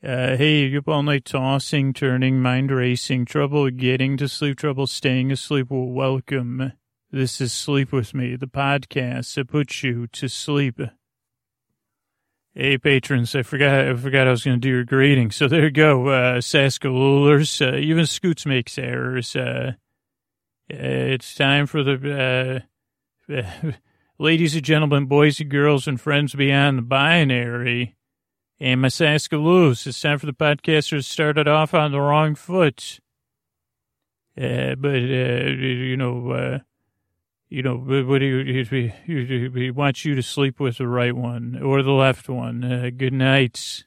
Uh, hey, you up all night tossing, turning, mind racing, trouble getting to sleep, trouble staying asleep? Well, welcome. This is Sleep With Me, the podcast that puts you to sleep. Hey, patrons, I forgot I forgot I was going to do your greeting. So there you go, uh, Saskalulers. Uh, even Scoots makes errors. Uh, it's time for the, uh, ladies and gentlemen, boys and girls, and friends beyond the binary. And my Saskaloo's, it's time for the podcasters started off on the wrong foot. Uh, but, uh, you know, uh, you know, what he, he, he wants you to sleep with the right one or the left one. Uh, good night.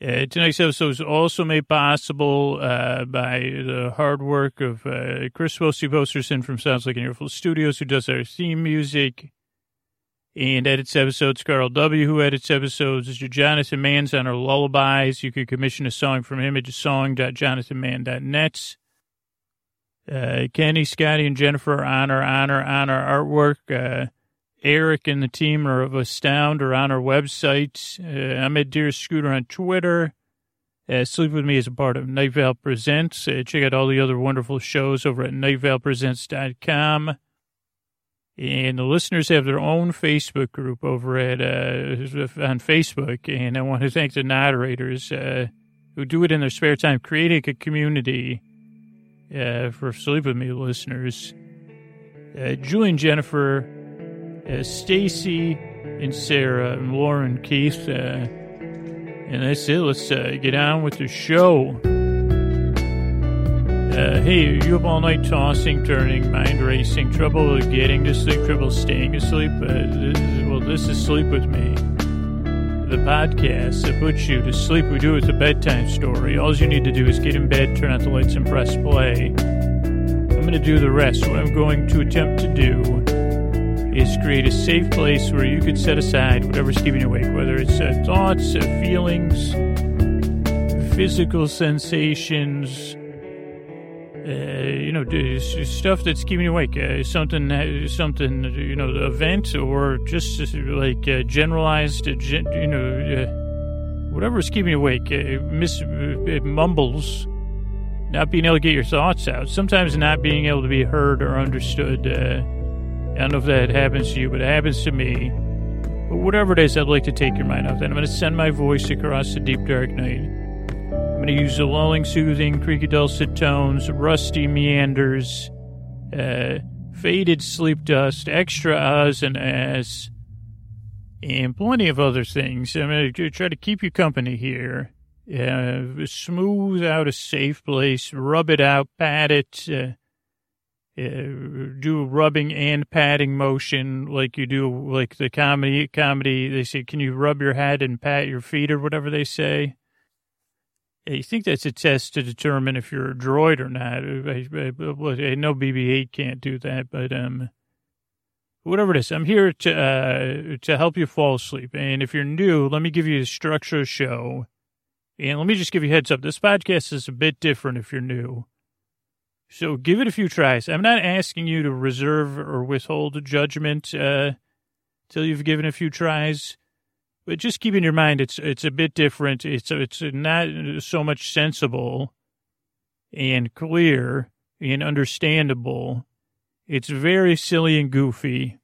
Uh, tonight's episode is also made possible uh, by the hard work of uh, Chris Wilsey Bosterson from Sounds Like an Earful Studios, who does our theme music and edits episodes. Carl W., who edits episodes. Is Jonathan Mann's on our lullabies. You can commission a song from him at song.jonathanmann.net. Uh, Kenny, Scotty, and Jennifer on our, on our, on our artwork. Uh, Eric and the team are of Astound or on our website. Uh, I'm at Dear Scooter on Twitter. Uh, Sleep With Me is a part of Night Vale Presents. Uh, check out all the other wonderful shows over at nightvalepresents.com. And the listeners have their own Facebook group over at uh, on Facebook. And I want to thank the moderators uh, who do it in their spare time, creating a community uh, for Sleep With Me listeners. Uh, Julie and Jennifer, uh, Stacy and Sarah and Lauren Keith. Uh, and that's it. Let's uh, get on with the show. Uh, hey, you up all night tossing, turning, mind racing, trouble getting to sleep, trouble staying asleep? Uh, this, well, this is Sleep With Me, the podcast that puts you to sleep. We do it with a bedtime story. All you need to do is get in bed, turn out the lights, and press play. I'm going to do the rest. What I'm going to attempt to do is create a safe place where you could set aside whatever's keeping you awake, whether it's uh, thoughts, uh, feelings, physical sensations, you know, stuff that's keeping you awake, uh, something, uh, something, you know, event or just like uh, generalized, uh, gen, you know, uh, whatever's keeping you awake, miss, mumbles, not being able to get your thoughts out, sometimes not being able to be heard or understood. I don't know if that happens to you, but it happens to me. But whatever it is, I'd like to take your mind off that. I'm going to send my voice across the deep dark night. I'm going to use the lulling, soothing, creaky dulcet tones, rusty meanders, uh, faded sleep dust, extra ahs and ahs, and plenty of other things. I'm going to try to keep you company here. Uh, smooth out a safe place, rub it out, pat it, uh, uh, do rubbing and patting motion like you do like the comedy comedy they say can you rub your head and pat your feet or whatever they say I think that's a test to determine if you're a droid or not. I, I, I know BB-8 can't do that, but um, whatever it is, I'm here to uh, to help you fall asleep. And if you're new, let me give you the structure show. And let me just give you heads up. This podcast is a bit different if you're new. So give it a few tries. I'm not asking you to reserve or withhold judgment uh, till you've given a few tries. But just keep in your mind, it's it's a bit different. It's it's not so much sensible and clear and understandable. It's very silly and goofy.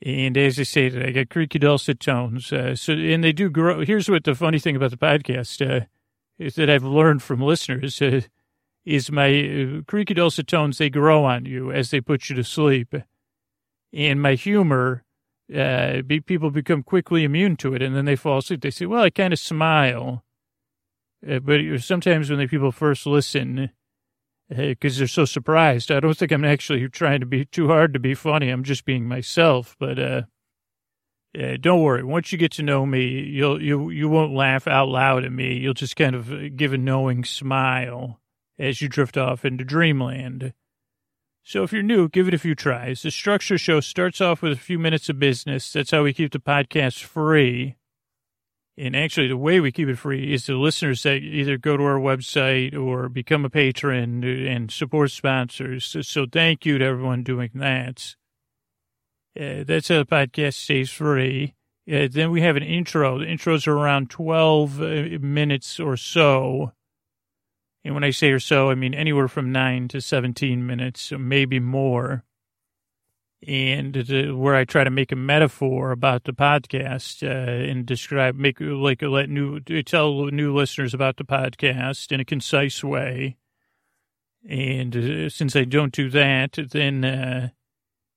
And as I say, I got creaky dulcet tones. Uh, so, and they do grow. Here's what the funny thing about the podcast uh, is that I've learned from listeners uh, is my uh, creaky dulcet tones. They grow on you as they put you to sleep, and my humor uh, be, people become quickly immune to it, and then they fall asleep. They say, "Well, I kind of smile," uh, but sometimes when the people first listen, because uh, they're so surprised, I don't think I'm actually trying to be too hard to be funny. I'm just being myself. But uh, don't worry. Once you get to know me, you'll you you won't laugh out loud at me. You'll just kind of give a knowing smile as you drift off into dreamland. So if you're new, give it a few tries. The structure show starts off with a few minutes of business. That's how we keep the podcast free. And actually, the way we keep it free is the listeners that either go to our website or become a patron and support sponsors. So, so thank you to everyone doing that. Uh, that's how the podcast stays free. Uh, then we have an intro. The intros are around 12 uh, minutes or so. And when I say or so, I mean anywhere from 9 to 17 minutes, maybe more. And uh, where I try to make a metaphor about the podcast uh, and describe, make like let new tell new listeners about the podcast in a concise way. And uh, since I don't do that, then uh,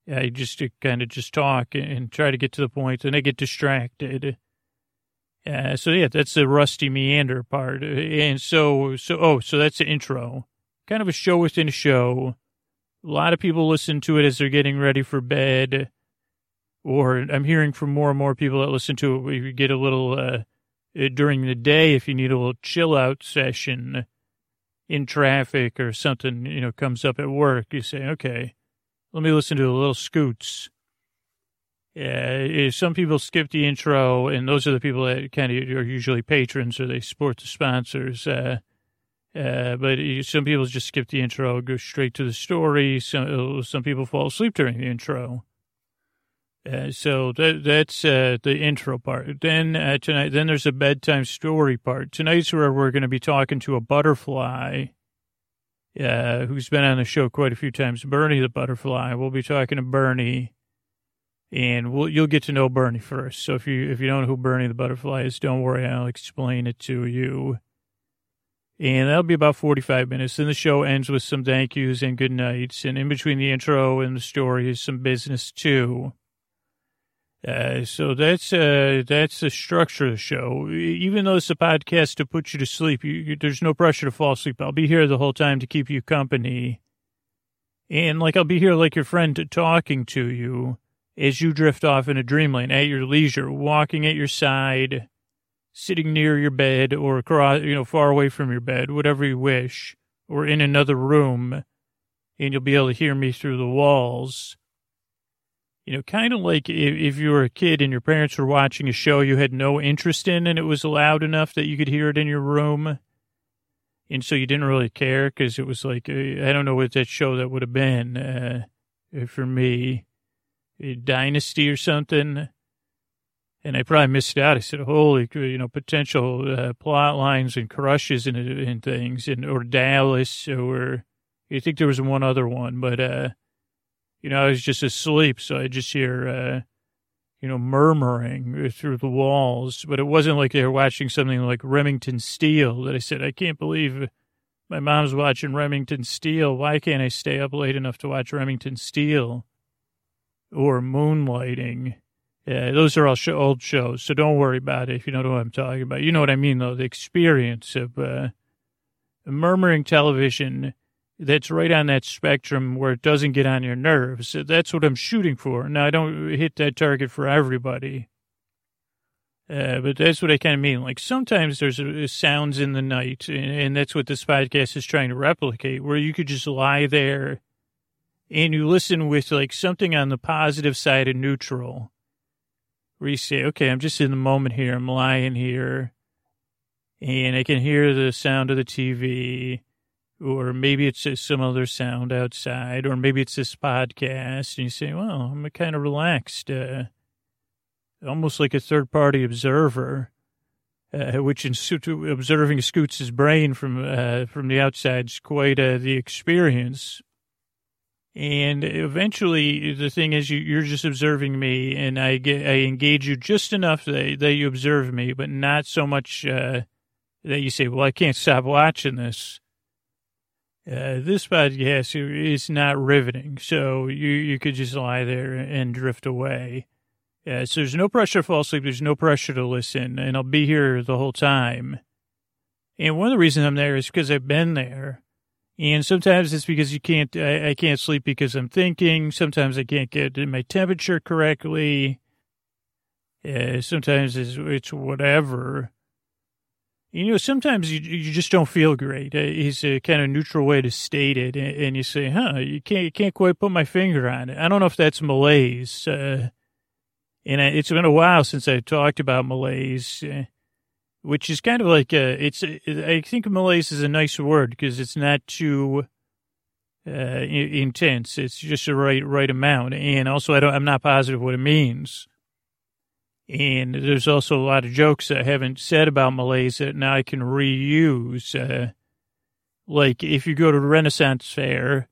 I just kind of just talk and try to get to the point, and I get distracted. Uh, so yeah, that's the rusty meander part. And so, so, oh, so that's the intro. Kind of a show within a show. A lot of people listen to it as they're getting ready for bed. Or I'm hearing from more and more people that listen to it. We get a little, uh, uh, during the day, if you need a little chill out session in traffic or something, you know, comes up at work, you say, okay, let me listen to a little scoots. Yeah, some people skip the intro, and those are the people that kind of are usually patrons or they support the sponsors. Uh, uh, but some people just skip the intro, go straight to the story. Some some people fall asleep during the intro. Uh, so that that's uh, the intro part. Then uh, tonight, then there's a bedtime story part. Tonight's where we're going to be talking to a butterfly uh, who's been on the show quite a few times, Bernie the butterfly. We'll be talking to Bernie, and we'll, you'll get to know Bernie first. So if you if you don't know who Bernie the butterfly is, don't worry, I'll explain it to you. And that'll be about 45 minutes. Then the show ends with some thank yous and good nights. And in between the intro and the story is some business too. Uh, so that's uh, that's the structure of the show. Even though it's a podcast to put you to sleep, you, you, there's no pressure to fall asleep. I'll be here the whole time to keep you company, and like I'll be here like your friend talking to you as you drift off in a dreamland at your leisure, walking at your side, sitting near your bed or across, you know, far away from your bed, whatever you wish, or in another room, and you'll be able to hear me through the walls you know, kind of like if, if, you were a kid and your parents were watching a show you had no interest in and it was loud enough that you could hear it in your room. And so you didn't really care because it was like, uh, I don't know what that show that would have been uh, for me, Dynasty or something. And I probably missed out. I said, holy, you know, potential uh, plot lines and crushes and, and things, and or Dallas, or I think there was one other one, but, uh, you know, I was just asleep, so I just hear, uh, you know, murmuring through the walls. But it wasn't like they were watching something like Remington Steele that I said, I can't believe my mom's watching Remington Steele. Why can't I stay up late enough to watch Remington Steele? Or Moonlighting. Yeah, those are all show, old shows, so don't worry about it if you know what I'm talking about. You know what I mean, though, the experience of uh, murmuring television that's right on that spectrum where it doesn't get on your nerves. That's what I'm shooting for. Now, I don't hit that target for everybody. Uh, but that's what I kind of mean. Like sometimes there's a, sounds in the night, and, and, that's what this podcast is trying to replicate, where you could just lie there and you listen with like something on the positive side of neutral, where you say, okay, I'm just in the moment here. I'm lying here, and I can hear the sound of the TV or maybe it's some other sound outside, or maybe it's this podcast, and you say, well, I'm kind of relaxed, uh, almost like a third party observer, uh, which in observing Scoots' brain from, uh, from the outside is quite uh, the experience. And eventually, the thing is, you, are just observing me, and I get I engage you just enough that, that you observe me, but not so much uh, that you say, "Well, I can't stop watching this." Uh, this podcast is not riveting, so you, you could just lie there and drift away. Uh, so there's no pressure to fall asleep. There's no pressure to listen, and I'll be here the whole time. And one of the reasons I'm there is because I've been there. And sometimes it's because you can't, I, I can't sleep because I'm thinking. Sometimes I can't get my temperature correctly. Uh, sometimes it's, it's whatever. You know, sometimes you you just don't feel great. It's uh, a kind of neutral way to state it, and you say, "Huh, you can't you can't quite put my finger on it." I don't know if that's malaise, uh, and it's been a while since I talked about malaise, uh, which is kind of like a, it's. I think malaise is a nice word because it's not too uh, intense. It's just the right right amount, and also I don't. I'm not positive what it means. And there's also a lot of jokes I haven't said about Malays that now I can reuse. Uh, like if you go to the Renaissance Fair,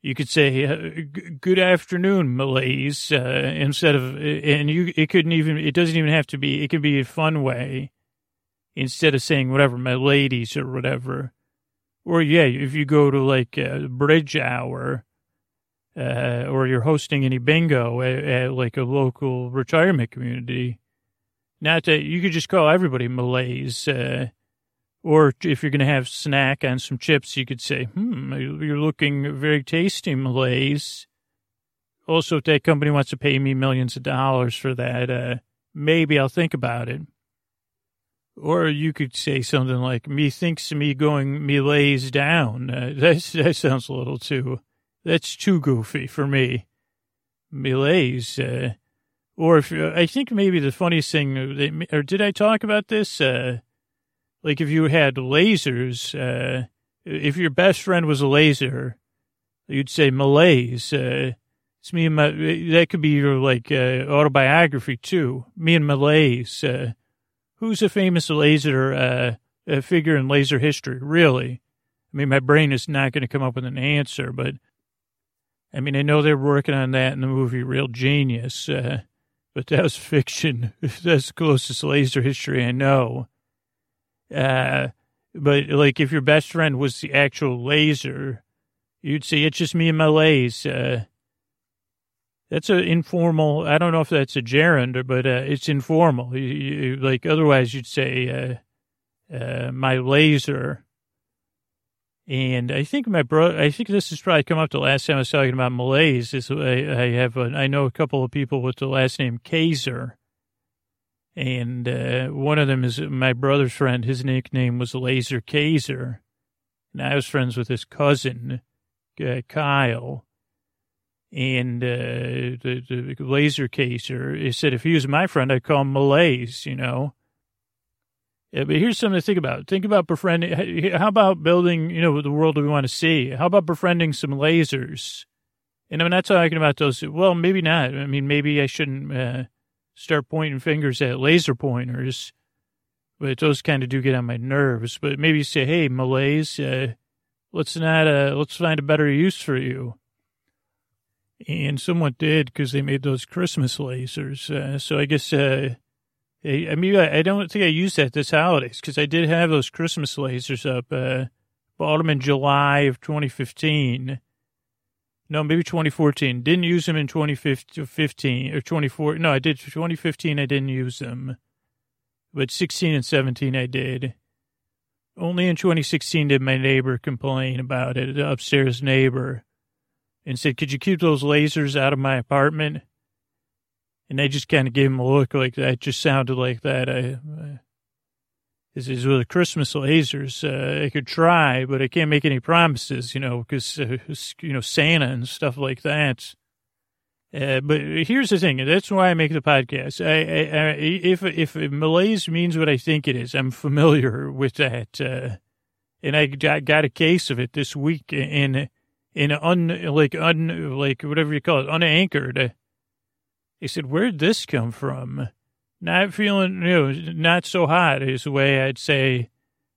you could say "Good afternoon, Malays" uh, instead of, and you it couldn't even it doesn't even have to be. It could be a fun way instead of saying whatever my ladies or whatever. Or yeah, if you go to like a bridge hour, uh, or you're hosting any bingo at, at, like a local retirement community, not that you could just call everybody Malays. Uh, or if you're going to have snack on some chips, you could say, hmm, you're looking very tasty, Malays. Also, if that company wants to pay me millions of dollars for that, uh, maybe I'll think about it. Or you could say something like, me thinks me going me lays down. Uh, that, sounds a little too, that's too goofy for me. Me lays. Uh, or if, I think maybe the funniest thing, or did I talk about this? Uh, like if you had lasers, uh, if your best friend was a laser, you'd say Malays. Uh, it's me and my, that could be your like uh, autobiography too. Me and Malays. Uh, who's a famous laser uh, figure in laser history? Really? I mean, my brain is not going to come up with an answer, but I mean, I know they're working on that in the movie Real Genius, uh, but that was fiction. That's the closest laser history I know. Uh, but like if your best friend was the actual laser, you'd say it's just me and my lays. Uh, that's an informal. I don't know if that's a gerund, but uh, it's informal. You, you, like otherwise, you'd say uh, uh, my laser. And I think my brother. I think this has probably come up the last time I was talking about Malays. Is I, I have a, I know a couple of people with the last name Kaiser and uh, one of them is my brother's friend. His nickname was Laser Kaiser. And I was friends with his cousin, uh, Kyle. And uh, the, the Laser Kaiser, he said if he was my friend, I'd call him Malays, you know. Yeah, but here's something to think about. Think about befriending. How about building, you know, the world we want to see? How about befriending some lasers? And I'm not talking about those. Well, maybe not. I mean, maybe I shouldn't uh, start pointing fingers at laser pointers, but those kind of do get on my nerves. But maybe say, hey, Malays, uh, let's not, uh, let's find a better use for you. And someone did because they made those Christmas lasers. Uh, so I guess, uh, I, I mean, I, I don't think I used that this holidays because I did have those Christmas lasers up, uh, bought them in July of 2015 no, maybe 2014. Didn't use them in 2015 or 24. No, I did 2015. I didn't use them, but 16 and 17 I did. Only in 2016 did my neighbor complain about it, upstairs neighbor, and said, "Could you keep those lasers out of my apartment?" And I just kind of gave him a look like that. Just sounded like that. I, I this is with the Christmas lasers. Uh, I could try, but I can't make any promises, you know, because, uh, you know, Santa and stuff like that. Uh, but here's the thing. That's why I make the podcast. I, I, I, if, if Malays means what I think it is, I'm familiar with that. Uh, and I got a case of it this week in, in un, like, un, like, whatever you call it, unanchored. He said, where'd this come from? not feeling, you know, not so hot is the way I'd say.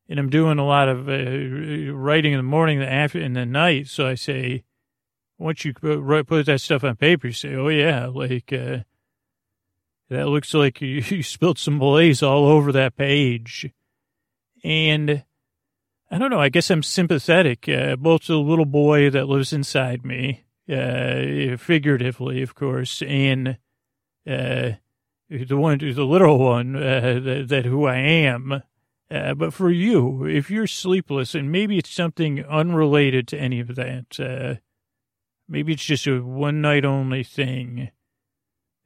And I'm doing a lot of uh, writing in the morning, the after, and the night. So I say, once you put, put that stuff on paper, you say, oh yeah, like, uh, that looks like you, you spilled some Malays all over that page. And I don't know, I guess I'm sympathetic, uh, both to the little boy that lives inside me, uh, figuratively, of course, and, uh, the one, the literal one, uh, that, that, who I am. Uh, but for you, if you're sleepless, and maybe it's something unrelated to any of that, uh, maybe it's just a one night only thing.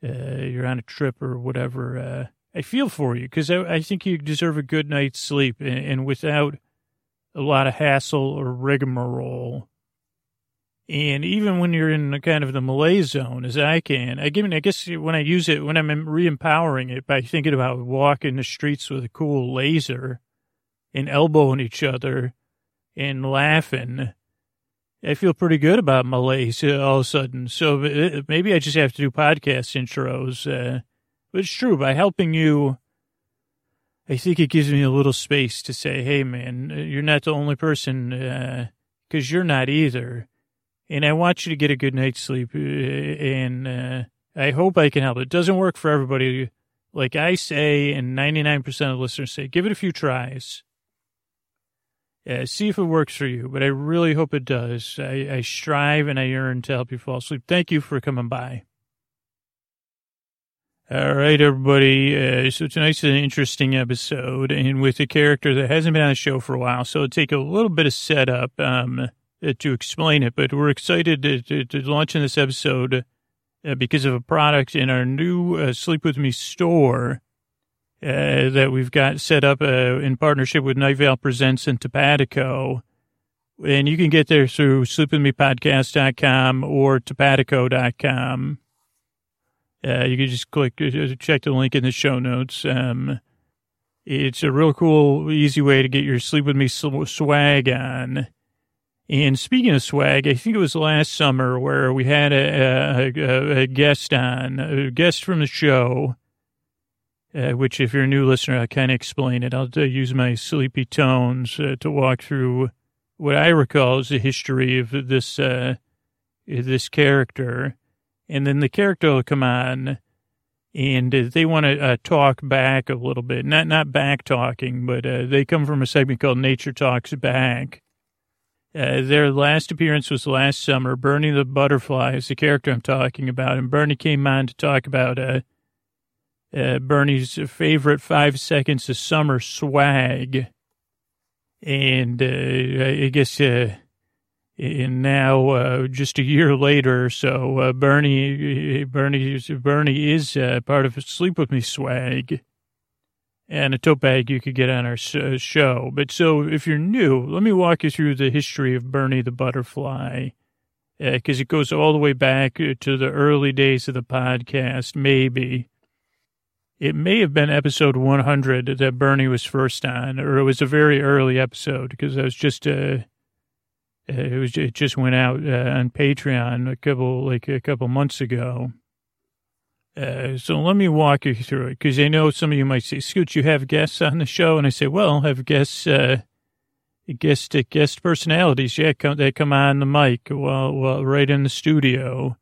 You're on a trip or whatever. I feel for you because I, I, think you deserve a good night's sleep, and, and without a lot of hassle or rigmarole. And even when you're in kind of the Malay zone, as I can, I give, I guess when I use it, when I'm re-empowering it by thinking about walking the streets with a cool laser and elbowing each other and laughing, I feel pretty good about Malays all of a sudden. So maybe I just have to do podcast intros. Uh, But it's true. By helping you, I think it gives me a little space to say, hey, man, you're not the only person, because uh, you're not either. And I want you to get a good night's sleep. Uh, and uh, I hope I can help. It doesn't work for everybody. Like I say, and 99% of listeners say, give it a few tries. Uh, see if it works for you, but I really hope it does. I, I strive and I yearn to help you fall asleep. Thank you for coming by. All right, everybody. Uh, so tonight's an interesting episode, and with a character that hasn't been on the show for a while, so it'll take a little bit of setup um, uh, to explain it. But we're excited to, to, to launch in this episode uh, because of a product in our new uh, Sleep With Me store uh, that we've got set up uh, in partnership with Night Vale Presents and TopatoCo. And you can get there through sleepwithmepodcast.com or topatoco.com. Uh, you can just click, check the link in the show notes. Um, it's a real cool, easy way to get your Sleep With Me swag on. And speaking of swag, I think it was last summer where we had a, a, a guest on, a guest from the show, uh, which if you're a new listener, I kind of explain it. I'll uh, use my sleepy tones uh, to walk through what I recall is the history of this, uh, this character. And then the character will come on and uh, they want to uh, talk back a little bit. Not, not back talking, but they come from a segment called Nature Talks Back uh, their last appearance was last summer. Bernie the Butterfly is the character I'm talking about. And Bernie came on to talk about uh, uh, Bernie's favorite five seconds of summer swag. And uh, I guess uh, and now, uh, just a year later, so uh, Bernie, Bernie, Bernie is uh, part of Sleep with Me swag and a tote bag you could get on our uh, show. But so if you're new, let me walk you through the history of Bernie the Butterfly, because uh, it goes all the way back uh, to the early days of the podcast, maybe. It may have been episode 100 that Bernie was first on, or it was a very early episode because I was just uh, it was it just went out uh, on Patreon a couple like a couple months ago. Uh, so let me walk you through it because I know some of you might say, Scoot, you have guests on the show. And I say, well, I have guests, uh, guest, guest personalities. Yeah, come, they come on the mic while, while right in the studio.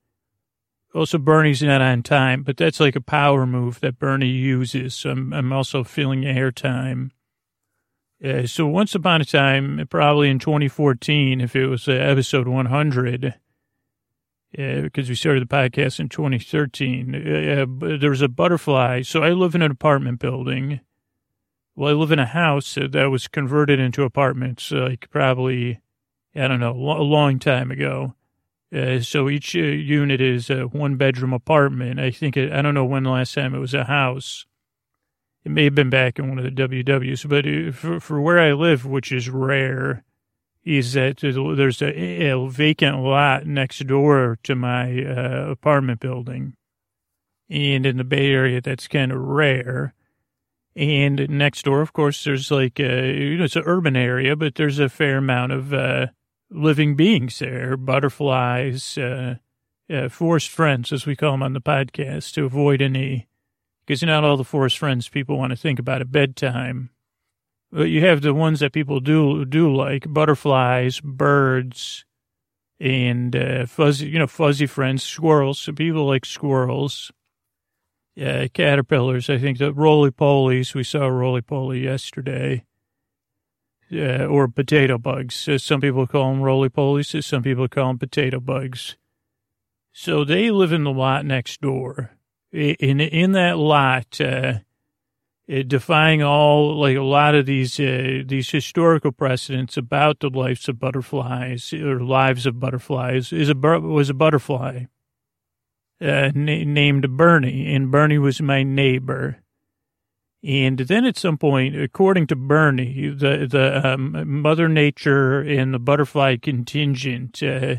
Also, Bernie's not on time, but that's like a power move that Bernie uses. So I'm, I'm also filling airtime. Uh, so once upon a time, probably in 2014, if it was uh, episode 100, because we started the podcast in 2013. Uh, there was a butterfly. So I live in an apartment building. Well, I live in a house that was converted into apartments, like probably, I don't know, a long time ago. Uh, so each uh, unit is a one bedroom apartment. I think, it, I don't know when the last time it was a house. It may have been back in one of the WWs, but uh, for, for where I live, which is rare, is that there's a, a vacant lot next door to my uh, apartment building. And in the Bay Area, that's kind of rare. And next door, of course, there's like, a, you know, it's an urban area, but there's a fair amount of uh, living beings there, butterflies, uh, uh, forest friends, as we call them on the podcast, to avoid any, because not all the forest friends people want to think about at bedtime. But you have the ones that people do do like butterflies, birds, and uh, fuzzy, you know, fuzzy friends, squirrels. So people like squirrels. Yeah, caterpillars. I think the roly polies. We saw roly poly yesterday. Uh, or potato bugs. some people call them roly polies. Some people call them potato bugs. So they live in the lot next door. In in that lot, uh, uh, defying all like a lot of these uh, these historical precedents about the lives of butterflies or lives of butterflies is a was a butterfly uh, na- named Bernie, and Bernie was my neighbor. And then at some point, according to Bernie, the the um, Mother Nature and the butterfly contingent, uh,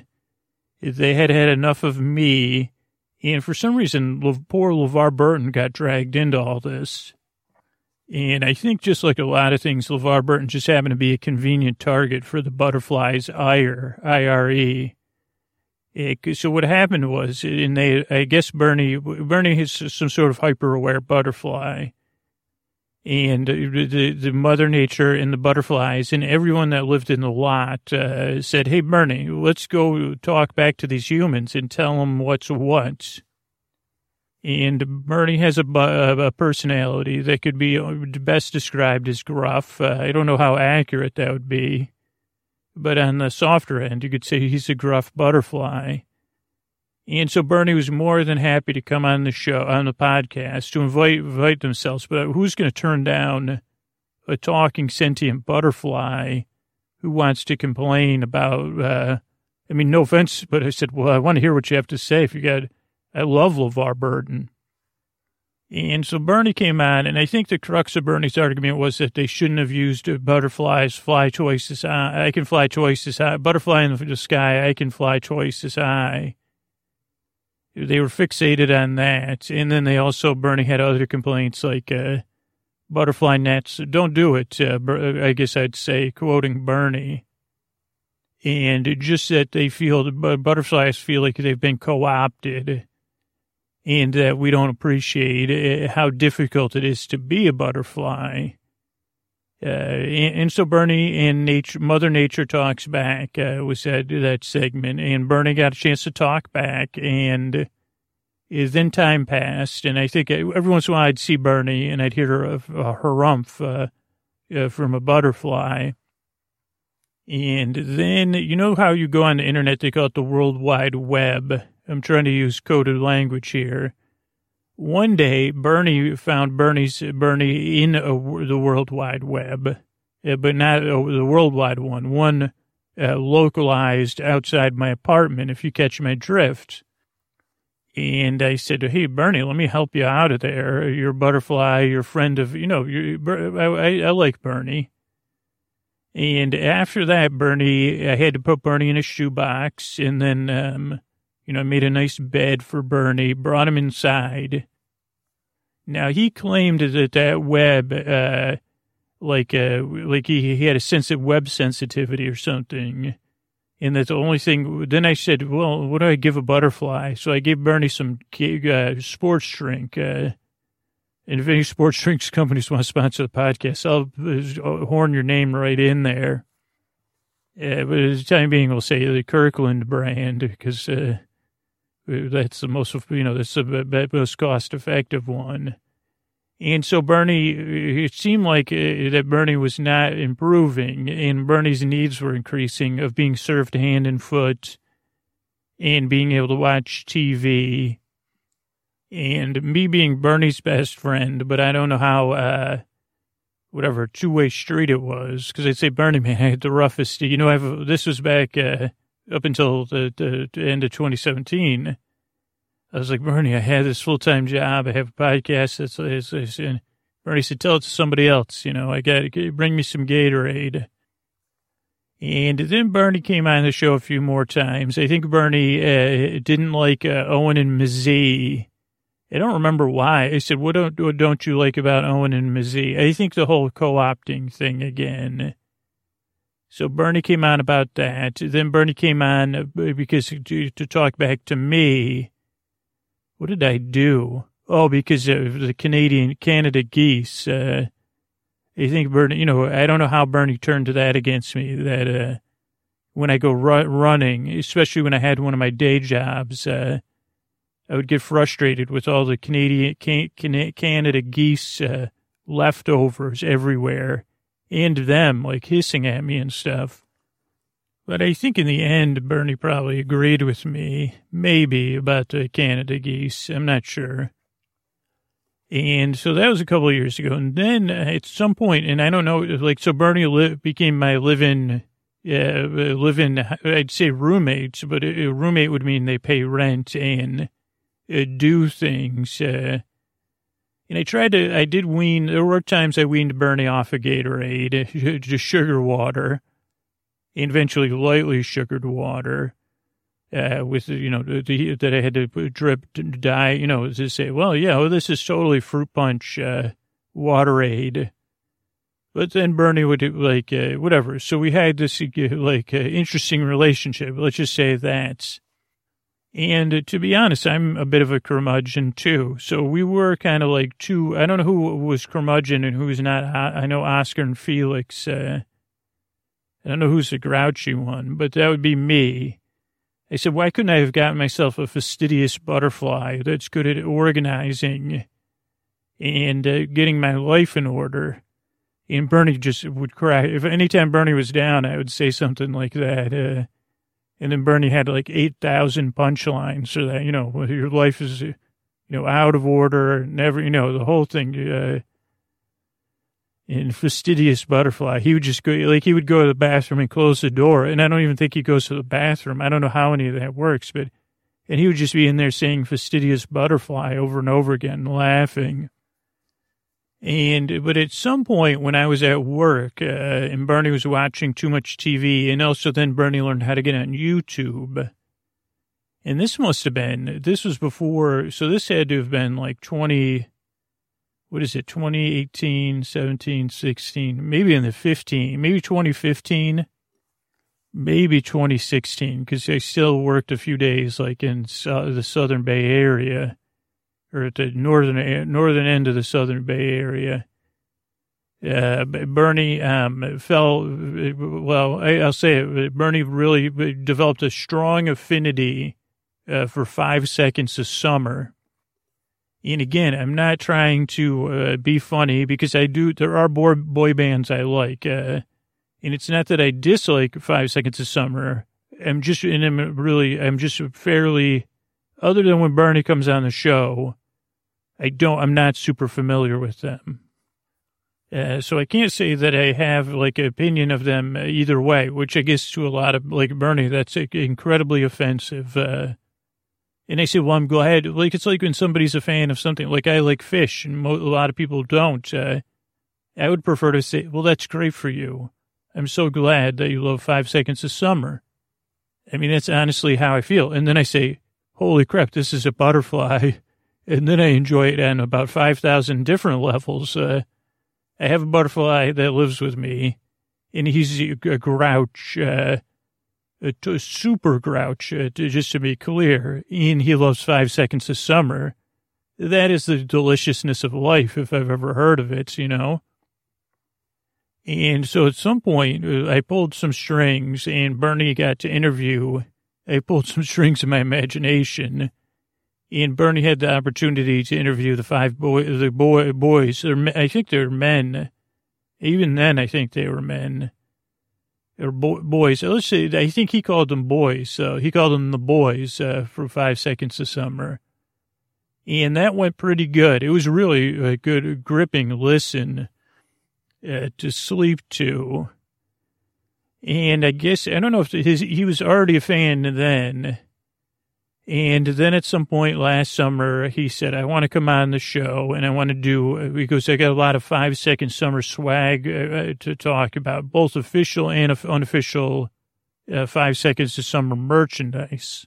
they had had enough of me, and for some reason, poor LeVar Burton got dragged into all this. And I think just like a lot of things, LeVar Burton just happened to be a convenient target for the butterflies ire, IRE. It, so what happened was, and they, I guess Bernie, Bernie is some sort of hyper aware butterfly and the, the mother nature and the butterflies and everyone that lived in the lot uh, said, Hey, Bernie, let's go talk back to these humans and tell them what's what. And Bernie has a, a personality that could be best described as gruff. Uh, I don't know how accurate that would be, but on the softer end, you could say he's a gruff butterfly. And so Bernie was more than happy to come on the show, on the podcast, to invite invite themselves. But who's going to turn down a talking sentient butterfly who wants to complain about? Uh, I mean, no offense, but I said, well, I want to hear what you have to say. If you got, I love LeVar Burton. And so Bernie came on, and I think the crux of Bernie's argument was that they shouldn't have used butterflies fly twice as high. I can fly twice as high. Butterfly in the sky, I can fly twice as high they were fixated on that. And then they also, Bernie had other complaints like uh, butterfly nets. Don't do it, uh, I guess I'd say, quoting Bernie. And just that they feel, butterflies feel like they've been co opted and that we don't appreciate uh, how difficult it is to be a butterfly. Uh, and, so Bernie and nature, Mother Nature talks back uh, was that that segment, and Bernie got a chance to talk back, and uh, then time passed, and I think every once in a while I'd see Bernie and I'd hear a, a harumph uh, uh, from a butterfly, and then you know how you go on the internet, they call it the World Wide Web. I'm trying to use coded language here one day, Bernie found Bernie's Bernie in a, the World Wide Web, uh, but not the worldwide one, one uh, localized outside my apartment, if you catch my drift. And I said, Hey, Bernie, let me help you out of there. You're a butterfly, you're a friend of, you know, I, I, I like Bernie. And after that, Bernie, I had to put Bernie in a shoebox and then, um, you know, made a nice bed for Bernie, brought him inside. Now he claimed that that web, uh, like, uh, like he, he had a sense of web sensitivity or something. And that's the only thing. Then I said, well, what do I give a butterfly? So I gave Bernie some uh, sports drink. Uh, and if any sports drinks companies want to sponsor the podcast, I'll uh, horn your name right in there. Uh, but the time being, we'll say the Kirkland brand because uh, that's the most, you know, that's the most cost effective one. And so Bernie, it seemed like uh, that Bernie was not improving and Bernie's needs were increasing of being served hand and foot and being able to watch TV and me being Bernie's best friend, but I don't know how, uh, whatever two way street it was. Cause I'd say, Bernie, man, I had the roughest, you know, I've, this was back, uh, up until the, the, end of 2017. I was like, Bernie, I had this full time job. I have a podcast. It's, it's, it's, and Bernie said, tell it to somebody else. You know, I got to bring me some Gatorade. And then Bernie came on the show a few more times. I think Bernie uh, didn't like uh, Owen and Mzee. I don't remember why. I said, what don't, what don't you like about Owen and Mzee? I think the whole co-opting thing again. So Bernie came on about that. Then Bernie came on uh, because to, to talk back to me. What did I do? Oh, because of the Canadian Canada geese. Uh, I think Bernie, you know, I don't know how Bernie turned to that against me. That uh, when I go ru- running, especially when I had one of my day jobs, uh, I would get frustrated with all the Canadian can, can, Canada geese uh, leftovers everywhere and them like hissing at me and stuff. But I think in the end, Bernie probably agreed with me, maybe about the Canada geese. I'm not sure. And so that was a couple of years ago. And then at some point, and I don't know, like, so Bernie li- became my living, uh, living, I'd say roommates, but a roommate would mean they pay rent and uh, do things. Uh, and I tried to, I did wean, there were times I weaned Bernie off of Gatorade, just sugar water, and eventually lightly sugared water. Uh, with you know the, that I had to drip dye, you know, to say, well, yeah, well, this is totally fruit punch uh, waterade. But then Bernie would like uh, whatever. So we had this like uh, interesting relationship. Let's just say that. And to be honest, I'm a bit of a curmudgeon too. So we were kind of like two. I don't know who was curmudgeon and who's not. I know Oscar and Felix. Uh, I don't know who's the grouchy one, but that would be me. I said, why couldn't I have gotten myself a fastidious butterfly that's good at organizing and uh, getting my life in order? And Bernie just would cry. If anytime Bernie was down, I would say something like that. Uh, and then Bernie had like 8,000 punchlines so that, you know, your life is, you know, out of order, never, you know, the whole thing. Uh, in fastidious butterfly, he would just go, like, he would go to the bathroom and close the door. And I don't even think he goes to the bathroom. I don't know how any of that works, but, and he would just be in there saying fastidious butterfly over and over again, laughing. And, but at some point when I was at work, uh, and Bernie was watching too much TV, and also then Bernie learned how to get on YouTube. And this must have been, this was before, so this had to have been like 20, what is it, 2018, 17, 16, maybe in the 15, maybe 2015, maybe 2016, because I still worked a few days like in uh, the Southern Bay Area or at the northern northern end of the Southern Bay Area. Uh, Bernie um, fell. Well, I, will say it. Bernie really developed a strong affinity uh, for five seconds of summer. And again, I'm not trying to uh, be funny because I do. There are boy, boy bands I like, uh, and it's not that I dislike Five Seconds of Summer. I'm just, and I'm really, I'm just fairly. Other than when Bernie comes on the show, I don't, I'm not super familiar with them. Uh, so I can't say that I have like an opinion of them either way, which I guess to a lot of like Bernie, that's incredibly offensive. Uh, and I say, well, I'm glad. Like, it's like when somebody's a fan of something, like I like fish and mo- a lot of people don't. Uh, I would prefer to say, well, that's great for you. I'm so glad that you love five seconds of summer. I mean, that's honestly how I feel. And then I say, holy crap, this is a butterfly. And then I enjoy it on about 5,000 different levels. Uh, I have a butterfly that lives with me, and he's a grouch, uh, a, super grouch, uh, to, just to be clear. And he loves five seconds of summer. That is the deliciousness of life, if I've ever heard of it, you know. And so at some point, uh, I pulled some strings, and Bernie got to interview. I pulled some strings in my imagination and Bernie had the opportunity to interview the five boy, the boy, boys. I think they're men. Even then, I think they were men or bo- boys. Let's see. I think he called them boys. So he called them the boys uh, for five seconds of summer, and that went pretty good. It was really a good, gripping listen uh, to sleep to. And I guess I don't know if his he was already a fan then and then at some point last summer, he said, I want to come on the show and I want to do, because I got a lot of five second summer swag uh, to talk about, both official and unofficial uh, five seconds of summer merchandise.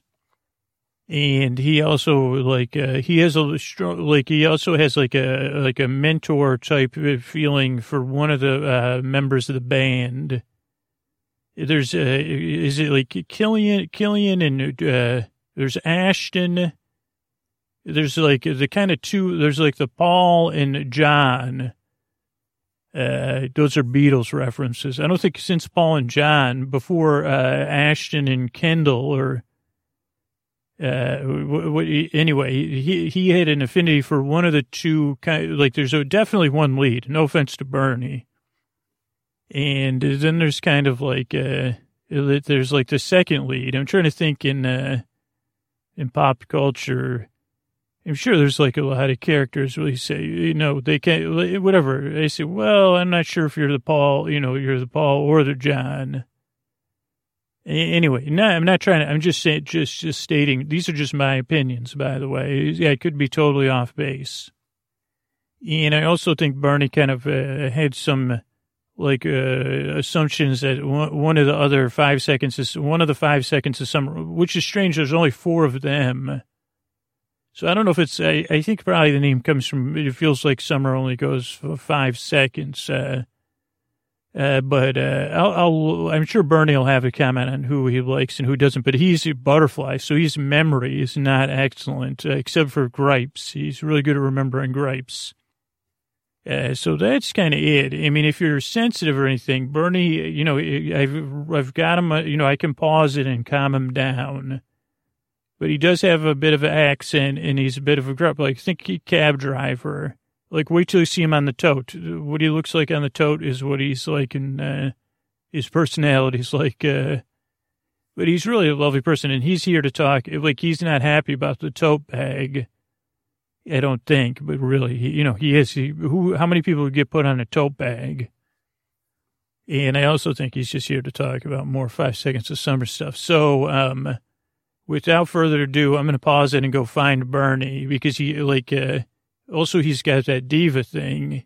And he also like, uh, he has a strong, like, he also has like a, like a mentor type feeling for one of the uh, members of the band. There's, uh, is it like Killian, Killian and, uh, there's Ashton. There's like the kind of two, there's like the Paul and John. Uh, those are Beatles references. I don't think since Paul and John, before uh, Ashton and Kendall, or uh, w- w- anyway, he he had an affinity for one of the two. Kind of, like there's a, definitely one lead. No offense to Bernie, and then there's kind of like uh, there's like the second lead. I'm trying to think in uh, in pop culture. I'm sure there's like a lot of characters where you say, you know, they can't, whatever. They say, well, I'm not sure if you're the Paul, you know, you're the Paul or the John. Anyway, no, I'm not trying to, I'm just saying, just, just stating, these are just my opinions, by the way. Yeah, it could be totally off base. And I also think Bernie kind of uh, had some like uh, assumptions that one of the other five seconds is one of the five seconds is some, which is strange. There's only four of them. So I don't know if it's, I, I think probably the name comes from, it feels like summer only goes for five seconds. Uh, Uh, but uh, I'll, I'll, I'm sure Bernie will have a comment on who he likes and who doesn't. But he's a butterfly, so his memory is not excellent, uh, except for gripes. He's really good at remembering gripes. Uh, so that's kind of it. I mean, if you're sensitive or anything, Bernie, you know, I've I've got him. Uh, you know, I can pause it and calm him down. But he does have a bit of an accent, and he's a bit of a grunt. Like think cab driver. Like wait till you see him on the tote. What he looks like on the tote is what he's like in uh, his personality's like. Uh, but he's really a lovely person, and he's here to talk. Like he's not happy about the tote bag I don't think, but really, he, you know, he is. He, who? How many people would get put on a tote bag? And I also think he's just here to talk about more five seconds of summer stuff. So, um, without further ado, I'm going to pause it and go find Bernie because he like. Uh, also, he's got that diva thing.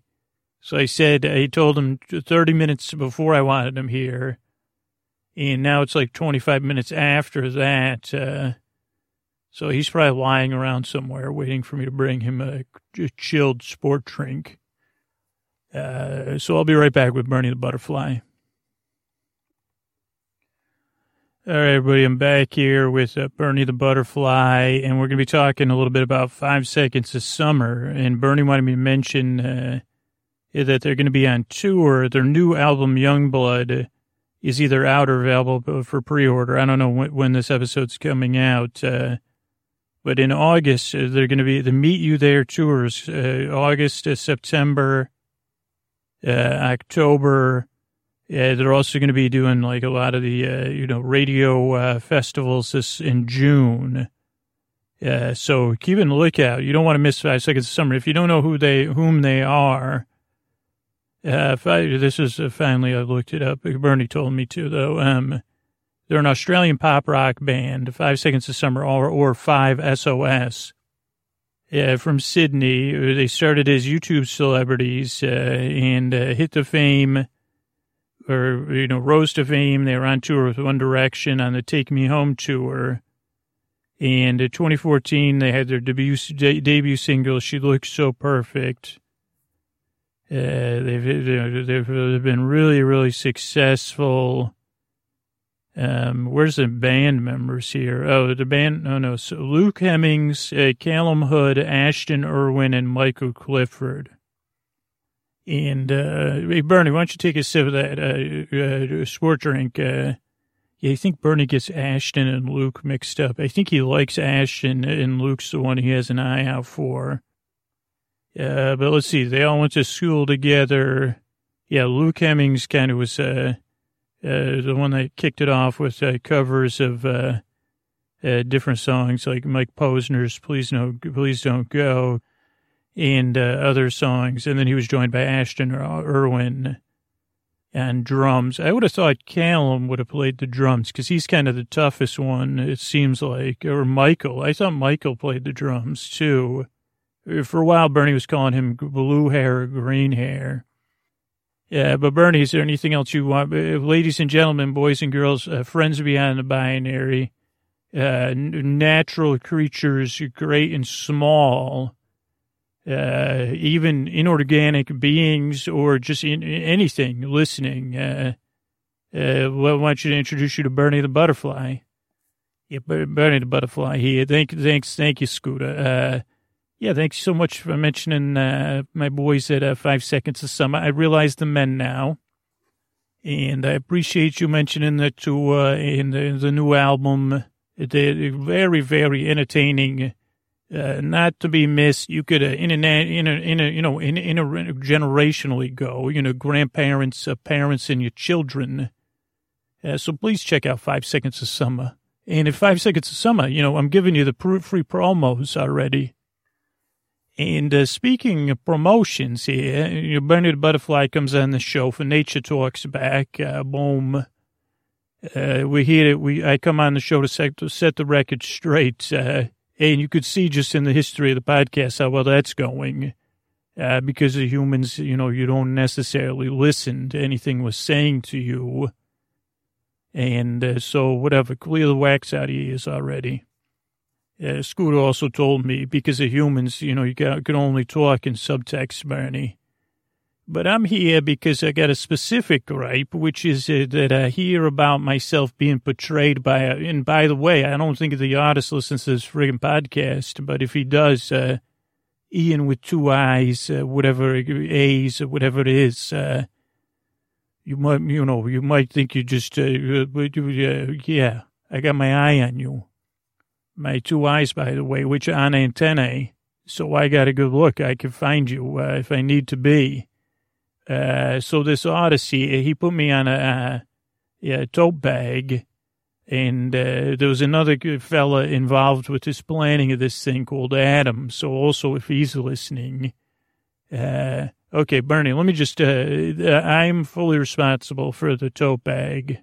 So I said I told him 30 minutes before I wanted him here, and now it's like 25 minutes after that. Uh, so he's probably lying around somewhere waiting for me to bring him a, a chilled sport drink. Uh, so I'll be right back with Bernie the Butterfly. All right, everybody, I'm back here with uh, Bernie the Butterfly, and we're going to be talking a little bit about Five Seconds of Summer. And Bernie wanted me to mention uh, that they're going to be on tour. Their new album, Youngblood, is either out or available for pre-order. I don't know when, when this episode's coming out. Uh, but in August, uh, they're going to be the Meet You There tours, uh, August, uh, September, uh, October. Yeah, they're also going to be doing like a lot of the, uh, you know, radio uh, festivals this in June. Uh, so keep the lookout. You don't want to miss Five Seconds of Summer. If you don't know who they, whom they are, uh, I, this is uh, finally I looked it up. Bernie told me to though. Um, they're an Australian pop rock band, Five Seconds of Summer or, or Five SOS. Yeah, from Sydney. They started as YouTube celebrities uh, and uh, hit the fame or, you know, rose to fame. They were on tour with One Direction on the Take Me Home tour. And in 2014, they had their debut, de- debut single, She Looks So Perfect. Uh, they've, they've been really, really successful um, where's the band members here? Oh, the band, no, no. So Luke Hemmings, uh, Calum Hood, Ashton Irwin, and Michael Clifford. And, uh, hey, Bernie, why don't you take a sip of that, uh, uh, sport drink? Uh, yeah, I think Bernie gets Ashton and Luke mixed up. I think he likes Ashton and Luke's the one he has an eye out for. Uh, but let's see. They all went to school together. Yeah, Luke Hemmings kind of was, uh, uh, the one that kicked it off with uh, covers of uh, uh, different songs like Mike Posner's "Please No, Please Don't Go" and uh, other songs, and then he was joined by Ashton Irwin and drums. I would have thought Calum would have played the drums because he's kind of the toughest one. It seems like, or Michael. I thought Michael played the drums too. For a while, Bernie was calling him blue hair green hair. Yeah, but Bernie, is there anything else you want? Uh, ladies and gentlemen, boys and girls, uh, friends beyond the binary, uh, natural creatures, great and small, uh, even inorganic beings or just in, anything listening. Uh, uh, I want you to introduce you to Bernie the Butterfly. Yeah, Bernie the Butterfly here. Thank, thanks, thank you, Scooter. Yeah, thanks so much for mentioning uh, my boys at uh, Five Seconds of Summer. I realize the men now, and I appreciate you mentioning that too uh, in, the, in the new album. They're very, very entertaining, uh, not to be missed. You could, uh, in in a, in a, you know, in, in a generationally go, you know, grandparents, uh, parents, and your children. Uh, so please check out Five Seconds of Summer. And in Five Seconds of Summer, you know, I'm giving you the free promos already. And uh, speaking of promotions here, you know, the Butterfly comes on the show for Nature Talks back. Uh, boom. Uh, we hear it. We I come on the show to set, to set the record straight. Uh, and you could see just in the history of the podcast how well that's going. Uh, because of humans, you know, you don't necessarily listen to anything we're saying to you. And uh, so, whatever, clear the wax out of your ears already. Uh, Scooter also told me because of humans, you know, you can only talk in subtext, Bernie. But I'm here because I got a specific gripe, which is uh, that I hear about myself being portrayed by, and by the way, I don't think the artist listens to this friggin' podcast, but if he does, uh, Ian with two eyes, uh, whatever, A's, whatever it is, uh, you might, you know, you might think you just, uh, yeah, I got my eye on you. My two eyes, by the way, which are on antennae. So I got a good look. I can find you uh, if I need to be. Uh, so this Odyssey, he put me on a, a, a tote bag, and uh, there was another fella involved with this planning of this thing called Adam. So also, if he's listening, uh, okay, Bernie, let me just, uh, I'm fully responsible for the tote bag.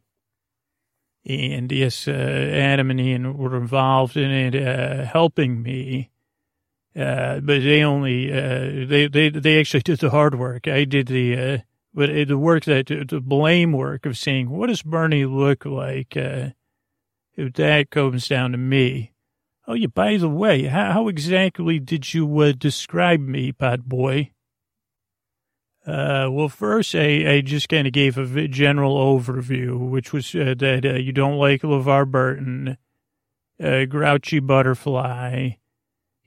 And yes, uh, Adam and Ian were involved in it, uh, helping me. Uh, but they only, uh, they, they, they actually did the hard work. I did the, uh, but the work that, the blame work of saying, what does Bernie look like? Uh, if that comes down to me. Oh, yeah, by the way, how, how exactly did you, describe me, Pod Boy? Uh, well, first, I, I just kind of gave a general overview, which was uh, that uh, you don't like LeVar Burton, uh, Grouchy Butterfly,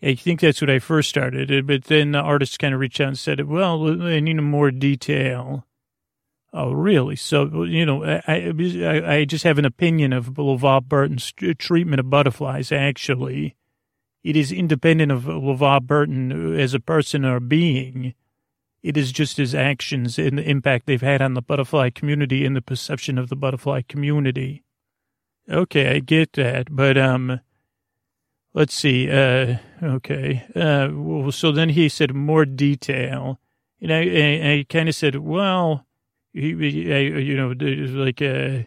I think that's what I first started, but then the artist kind of reached out and said, well, I need more detail. Oh, really? So, you know, I, I, I just have an opinion of LeVar Burton's treatment of butterflies, actually. It is independent of LeVar Burton as a person or being. It is just his actions and the impact they've had on the butterfly community and the perception of the butterfly community. Okay, I get that, but, um, let's see. Uh, okay. Uh, well, so then he said more detail, and I, I, I kind of said, well, he, I, you know, like, uh,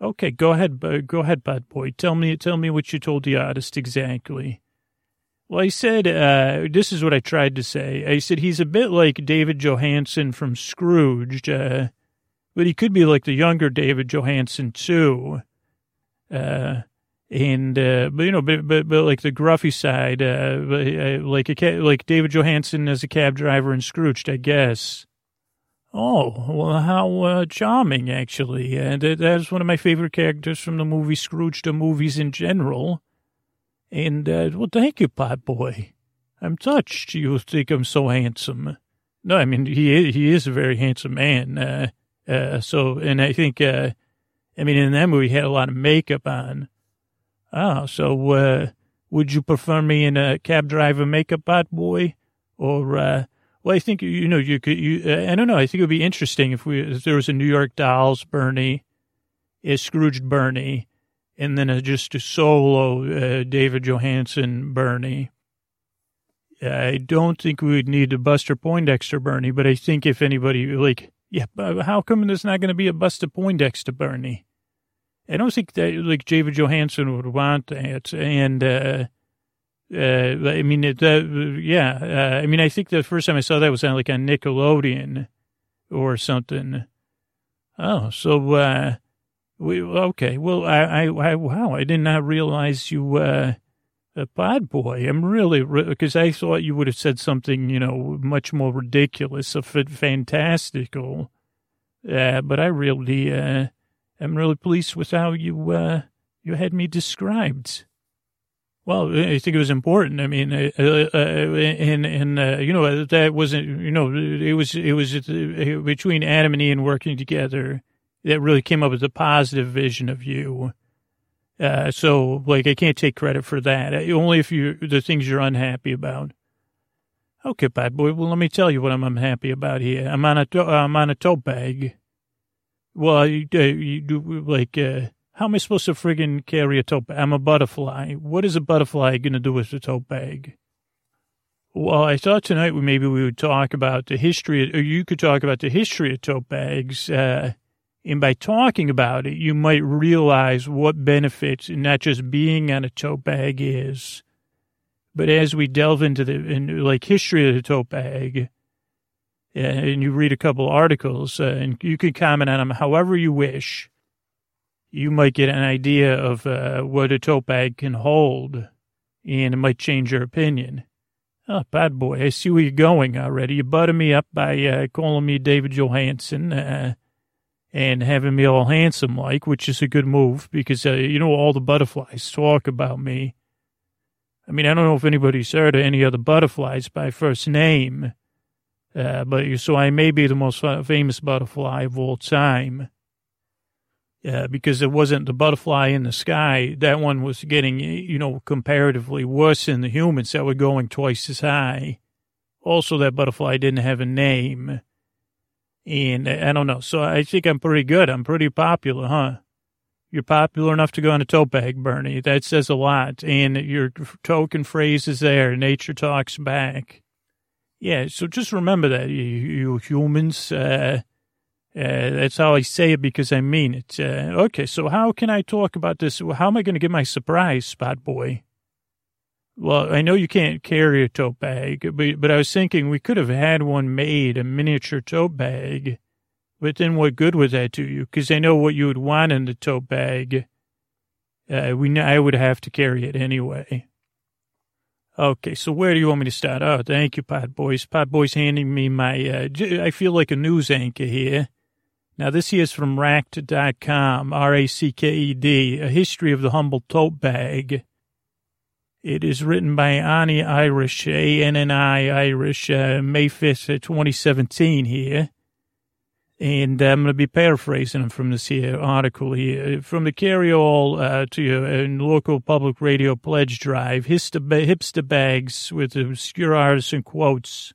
okay, go ahead, go ahead, bad boy. Tell me, tell me what you told the artist exactly. Well, I said, uh, this is what I tried to say. I said he's a bit like David Johansen from Scrooge, uh, but he could be like the younger David Johansen too. Uh, and uh, but you know, but, but but like the gruffy side, uh, uh like a like David Johansen as a cab driver in Scrooge, I guess. Oh, well, how uh, charming, actually. And uh, that's one of my favorite characters from the movie Scrooge, the movies in general. And, uh, well, thank you, pot boy. I'm touched you think I'm so handsome. No, I mean, he is, he is a very handsome man. Uh, uh, so, and I think, uh, I mean, in that movie, he had a lot of makeup on. Ah, so uh, would you prefer me in a cab driver makeup bot boy, or uh, well, I think you know you could. You, uh, I don't know. I think it would be interesting if we if there was a New York Dolls Bernie, a Scrooged Bernie, and then a, just a solo uh, David Johansen Bernie. I don't think we would need a Buster Poindexter Bernie, but I think if anybody like, yeah, how come there's not going to be a Buster Poindexter Bernie? I don't think that like David Johansen would want that. And, uh, uh, I mean, it, uh, yeah, uh, I mean, I think the first time I saw that was on like on Nickelodeon or something. Oh, so, uh, we, okay. Well, I, I, I, wow, I did not realize you, uh, a pod boy. I'm really, because I thought you would have said something, you know, much more ridiculous, a fantastical. Uh, but I really, uh, I'm really pleased with how you uh, you had me described. Well, I think it was important. I mean, uh, uh, uh and and uh, you know that wasn't you know it was it was uh, between Adam and Ian working together that really came up with a positive vision of you. Uh, so like I can't take credit for that. Only if you the things you're unhappy about. Okay, bad boy. Well, let me tell you what I'm unhappy about here. I'm on a I'm on a tote bag. Well, you, uh, you do like, uh, how am I supposed to friggin' carry a tote bag? I'm a butterfly. What is a butterfly going to do with a tote bag? Well, I thought tonight maybe we would talk about the history, or you could talk about the history of tote bags. Uh, and by talking about it, you might realize what benefits not just being on a tote bag is. But as we delve into the in, like history of the tote bag, and you read a couple articles, uh, and you can comment on them however you wish. You might get an idea of uh, what a tote bag can hold, and it might change your opinion. Oh, bad boy, I see where you're going already. You butted me up by uh, calling me David Johansen uh, and having me all handsome like, which is a good move because, uh, you know, all the butterflies talk about me. I mean, I don't know if anybody's heard of any other butterflies by first name, uh, but so I may be the most famous butterfly of all time. Uh, because it wasn't the butterfly in the sky. That one was getting, you know, comparatively worse than the humans that were going twice as high. Also, that butterfly didn't have a name. And I don't know. So I think I'm pretty good. I'm pretty popular, huh? You're popular enough to go on a tote bag, Bernie. That says a lot. And your token phrase is there. Nature talks back. Yeah. So just remember that, you, you humans. Uh, uh, that's how I say it because I mean it. Uh, okay, so how can I talk about this? How am I going to get my surprise, Spot Boy? Well, I know you can't carry a tote bag, but, but I was thinking we could have had one made, a miniature tote bag. But then what good would that do you? Because I know what you would want in the tote bag. Uh, we I would have to carry it anyway. Okay, so where do you want me to start? Oh, thank you, Pod Boys. Pod Boys handing me my, uh, I feel like a news anchor here. Now, this here is from racked.com, R-A-C-K-E-D, A History of the Humble Tote Bag. It is written by Annie Irish, A-N-N-I Irish, uh, May 5th, 2017 here. And I'm going to be paraphrasing from this here article here. From the carry-all uh, to your uh, local public radio pledge drive, hipster bags with obscure artists and quotes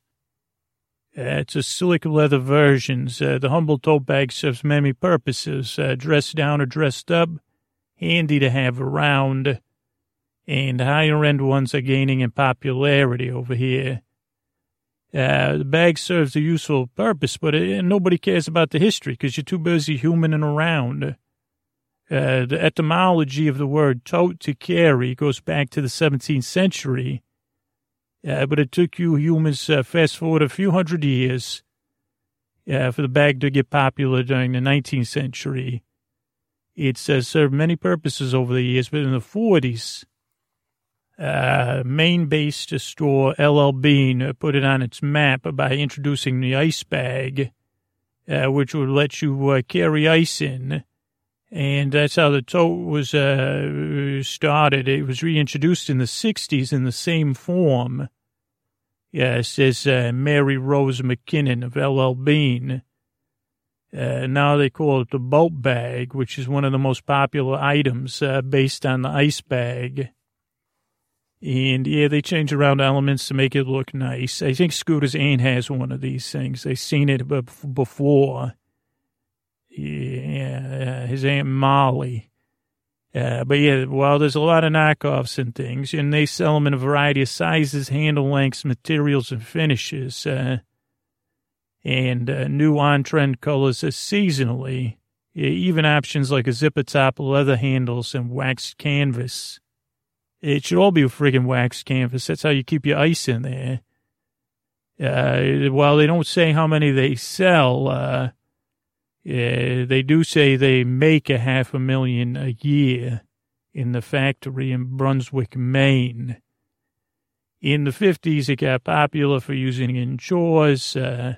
uh, it's a slick leather version. Uh, the humble tote bag serves many purposes, uh, dressed down or dressed up, handy to have around, and higher end ones are gaining in popularity over here. Uh, the bag serves a useful purpose, but it, uh, nobody cares about the history because you're too busy humaning around. Uh, the etymology of the word tote to carry goes back to the 17th century uh, but it took you humans uh, fast forward a few hundred years uh, for the bag to get popular during the 19th century. It's served many purposes over the years, but in the 40s, uh, Maine-based store LL Bean put it on its map by introducing the ice bag, uh, which would let you uh, carry ice in and that's how the tote was uh, started. It was reintroduced in the 60s in the same form. Yeah, it says uh, Mary Rose McKinnon of LL Bean. Uh, now they call it the boat bag, which is one of the most popular items uh, based on the ice bag. And yeah, they change around elements to make it look nice. I think Scooter's aunt has one of these things. I've seen it before. Yeah, his Aunt Molly. Uh, but yeah, well, there's a lot of knockoffs and things, and they sell them in a variety of sizes, handle lengths, materials, and finishes. Uh, and uh, new on-trend colors seasonally. Even options like a zipper top, leather handles, and waxed canvas. It should all be a friggin' waxed canvas. That's how you keep your ice in there. Uh, while they don't say how many they sell, uh, uh, they do say they make a half a million a year in the factory in Brunswick, Maine. In the 50s, it got popular for using in chores. Uh,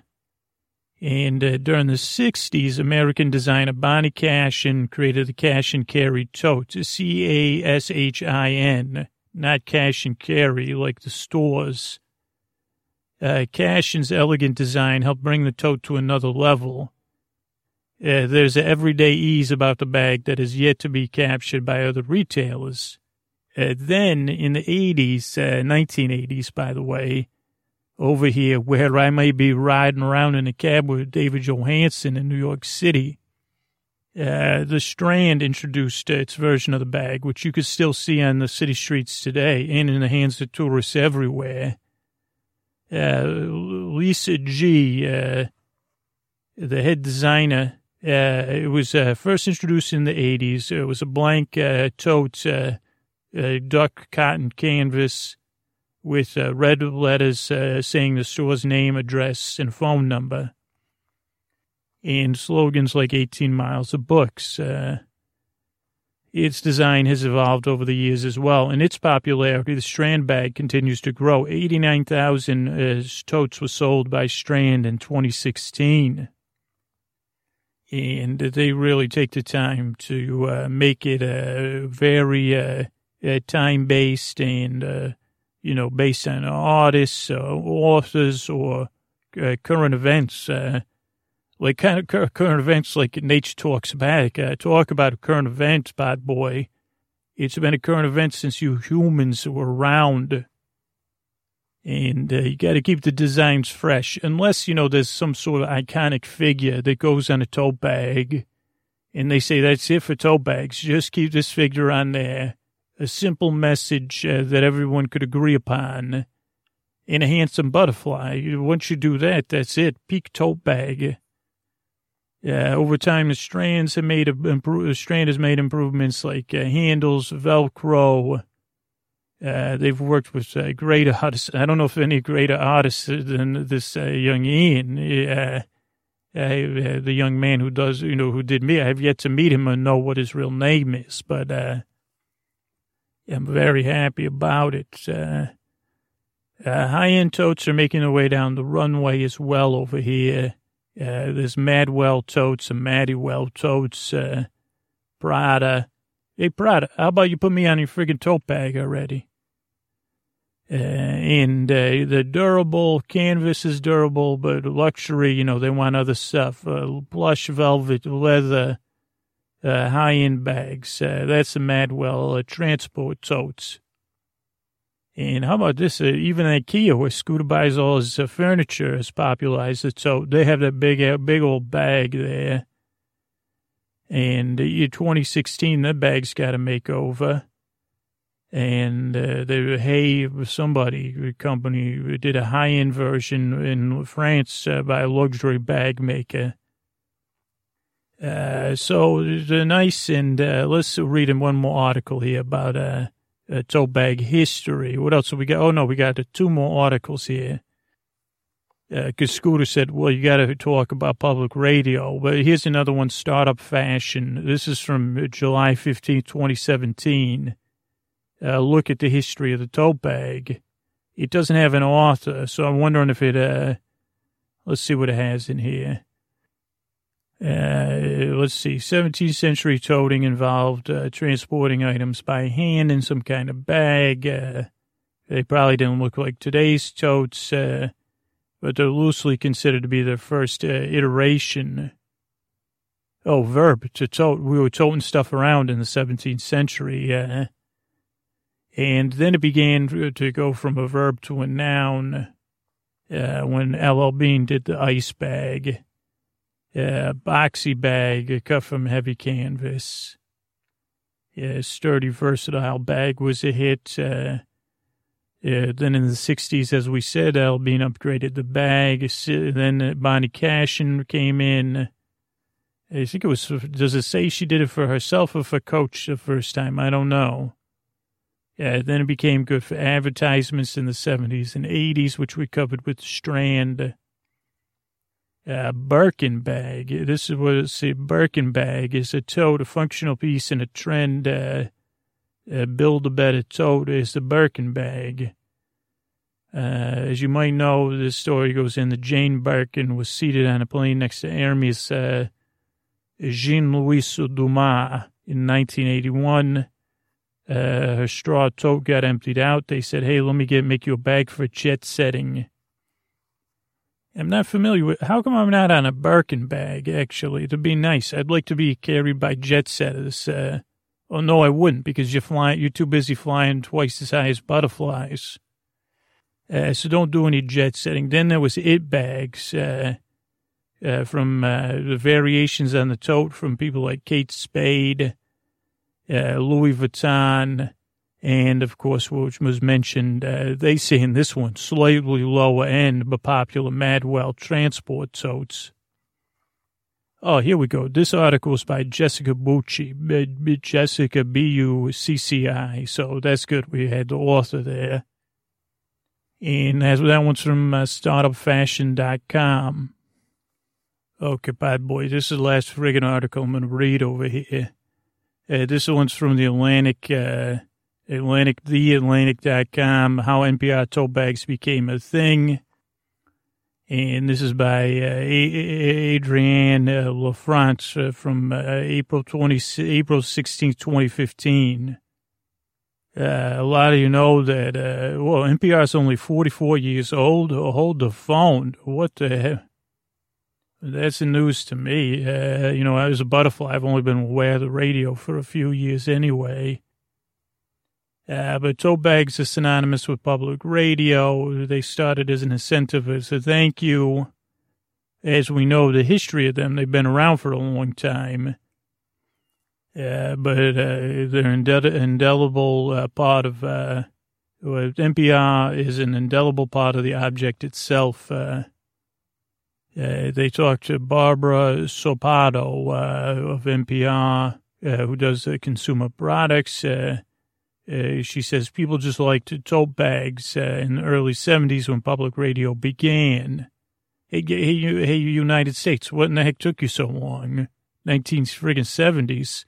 and uh, during the 60s, American designer Bonnie Cashin created the cash and carry tote, C A S H I N, not cash and carry like the stores. Uh, Cashin's elegant design helped bring the tote to another level. Uh, there's an everyday ease about the bag that is yet to be captured by other retailers. Uh, then in the 80s, uh, 1980s, by the way, over here where I may be riding around in a cab with David Johansen in New York City, uh, the Strand introduced its version of the bag, which you could still see on the city streets today and in the hands of tourists everywhere. Uh, Lisa G., uh, the head designer, uh, it was uh, first introduced in the 80s. It was a blank uh, tote, duck cotton canvas with uh, red letters saying the store's name, address, and phone number. And slogans like 18 miles of books. its design has evolved over the years as well. And its popularity, the Strand bag, continues to grow. 89,000 uh, totes were sold by Strand in 2016. And they really take the time to uh, make it a very uh, time based and, uh, you know, based on artists, or authors, or uh, current events. Uh, like kind of current events like Nature Talks Back. Uh, talk about current events, bad boy. It's been a current event since you humans were around. And uh, you got to keep the designs fresh, unless, you know, there's some sort of iconic figure that goes on a tote bag. And they say that's it for tote bags. Just keep this figure on there. A simple message uh, that everyone could agree upon. In a handsome butterfly. Once you do that, that's it. Peak tote bag. Yeah, over time, the strands have made the strand has made improvements like uh, handles, Velcro. Uh, they've worked with uh, great artists. I don't know if any greater artists than this uh, young Ian, uh, uh, the young man who does, you know, who did me. I have yet to meet him and know what his real name is, but I'm very happy about it. high-end totes are making their way down the runway as well over here. Uh, there's Madewell totes and Maddywell totes, uh, Prada. Hey, Prada, how about you put me on your friggin' tote bag already? Uh, and uh, the durable canvas is durable, but luxury, you know, they want other stuff. Uh, plush velvet, leather, uh, high end bags. Uh, that's the Madewell uh, transport totes. And how about this? Uh, even IKEA, where Scooter buys all his uh, furniture, has popularized it. So they have that big, uh, big old bag there. And in 2016, that bag's got a makeover. And uh, the Hey, somebody, company, did a high end version in France by a luxury bag maker. Uh, so nice, and uh, let's read in one more article here about uh, uh, tote bag history. What else have we got? Oh, no, we got two more articles here. Because uh, Scooter said, well, you got to talk about public radio. But here's another one, Startup Fashion. This is from July 15, 2017. Uh, look at the history of the tote bag. It doesn't have an author, so I'm wondering if it, uh, let's see what it has in here. Uh, let's see, 17th century toting involved uh, transporting items by hand in some kind of bag. Uh, they probably didn't look like today's totes, uh, but they're loosely considered to be the first uh, iteration. Oh, verb to tote. We were toting stuff around in the 17th century. Uh, and then it began to go from a verb to a noun when L.L. Bean did the ice bag. Yeah, boxy bag cut from heavy canvas. Yeah, sturdy, versatile bag was a hit. Uh, yeah, then in the 60s, as we said, Al Bean upgraded the bag. Then Bonnie Cashin came in. I think it was, does it say she did it for herself or for Coach the first time? I don't know. Yeah, then it became good for advertisements in the 70s and 80s, which we covered with Strand uh, Birkin bag. This is what it's a Birkin bag is a tote, a functional piece in a trend. Uh, uh, build a better tote is the Birkin bag. Uh, as you might know, this story goes in that Jane Birkin was seated on a plane next to Hermes uh, Jean Louis Dumas in 1981. Uh, her straw tote got emptied out. They said, "Hey, let me get make you a bag for jet setting." I'm not familiar with. How come I'm not on a Birkin bag? Actually, it'd be nice. I'd like to be carried by jet setters. Uh, oh no, I wouldn't because you're flying. You're too busy flying twice as high as butterflies. Uh, so don't do any jet setting. Then there was it bags uh, uh from uh, the variations on the tote from people like Kate Spade, uh, Louis Vuitton. And of course, which was mentioned, uh, they say in this one, slightly lower end, but popular Madewell transport totes. Oh, here we go. This article is by Jessica Bucci, Jessica B-U-C-C-I. So that's good. We had the author there. And that one's from uh, startupfashion.com. Okay, bad boy. This is the last friggin' article I'm going to read over here. Uh, this one's from the Atlantic, uh, Atlantic, theatlantic.com, how NPR tote bags became a thing. And this is by uh, Adrienne uh, LaFrance uh, from uh, April 20, April 16, 2015. Uh, a lot of you know that, uh, well, NPR is only 44 years old. Hold the phone. What the? That's the news to me. Uh, you know, I was a butterfly. I've only been aware of the radio for a few years anyway. Uh, but tote bags are synonymous with public radio. They started as an incentive, as a thank you. As we know the history of them, they've been around for a long time. Uh, but uh, they're an indelible uh, part of uh, NPR is an indelible part of the object itself. Uh, they talked to Barbara Sopato of NPR, who does consumer products. She says people just liked tote bags in the early 70s when public radio began. Hey, hey, hey, United States, what in the heck took you so long? 19 friggin' 70s.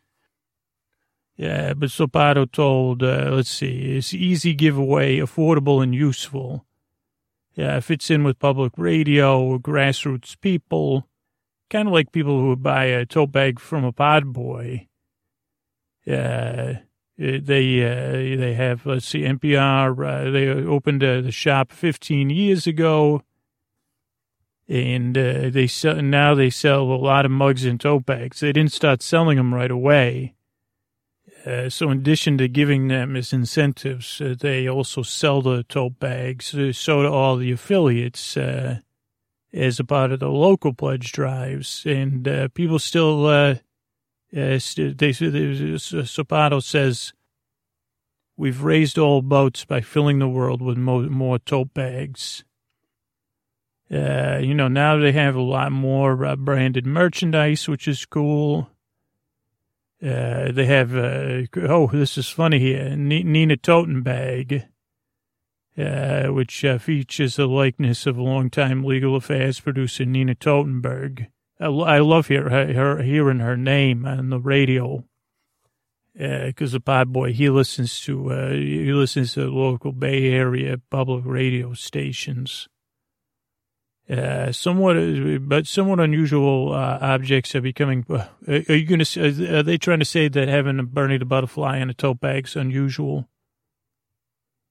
Yeah, but Sopato told, uh, let's see, it's easy giveaway, affordable and useful. Yeah, fits in with public radio, grassroots people, kind of like people who would buy a tote bag from a pod boy. Yeah, uh, they uh, they have let's see NPR. Uh, they opened uh, the shop 15 years ago, and uh, they sell now they sell a lot of mugs and tote bags. They didn't start selling them right away. Uh, so in addition to giving them as incentives, uh, they also sell the tote bags. Uh, so to all the affiliates uh, as a part of the local pledge drives. And uh, people still, uh, they, says, we've raised all boats by filling the world with more, tote bags. you know, now they have a lot more branded merchandise, which is cool. Uh, they have, uh, oh, this is funny here, Nina Totenberg, uh, which uh, features a likeness of longtime legal affairs producer Nina Totenberg. I, love hear, her, hearing her name on the radio because uh, the pod boy, he listens to, uh, he listens to local Bay Area public radio stations. Uh, somewhat, but somewhat unusual uh, objects are becoming. Uh, are you going to? Are they trying to say that having a Bernie the butterfly in a tote bag is unusual?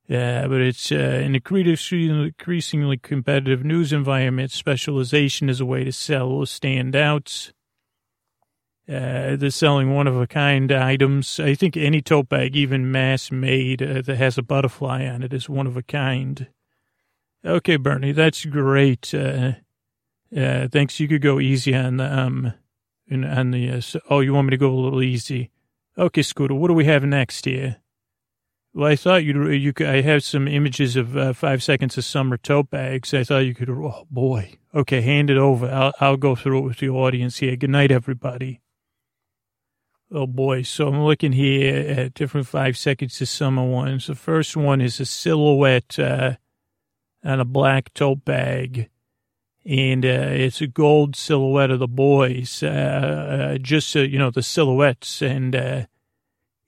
Yeah, but it's uh, an increasingly competitive news environment. Specialization is a way to sell standouts. Uh, they're selling one of a kind items. I think any tote bag, even mass made, uh, that has a butterfly on it, is one of a kind. Okay, Bernie, that's great. Uh, uh, thanks. You could go easy on the, um, on the, uh, oh, you want me to go a little easy? Okay, Scooter, what do we have next here? Well, I thought you you could, I have some images of uh, five seconds of summer tote bags. I thought you could, oh boy. Okay, hand it over. I'll, I'll go through it with the audience here. Good night, everybody. Oh boy. So I'm looking here at different five seconds of summer ones. The first one is a silhouette, uh, and a black tote bag. And uh, it's a gold silhouette of the boys, uh, uh, just, you know, the silhouettes. And uh,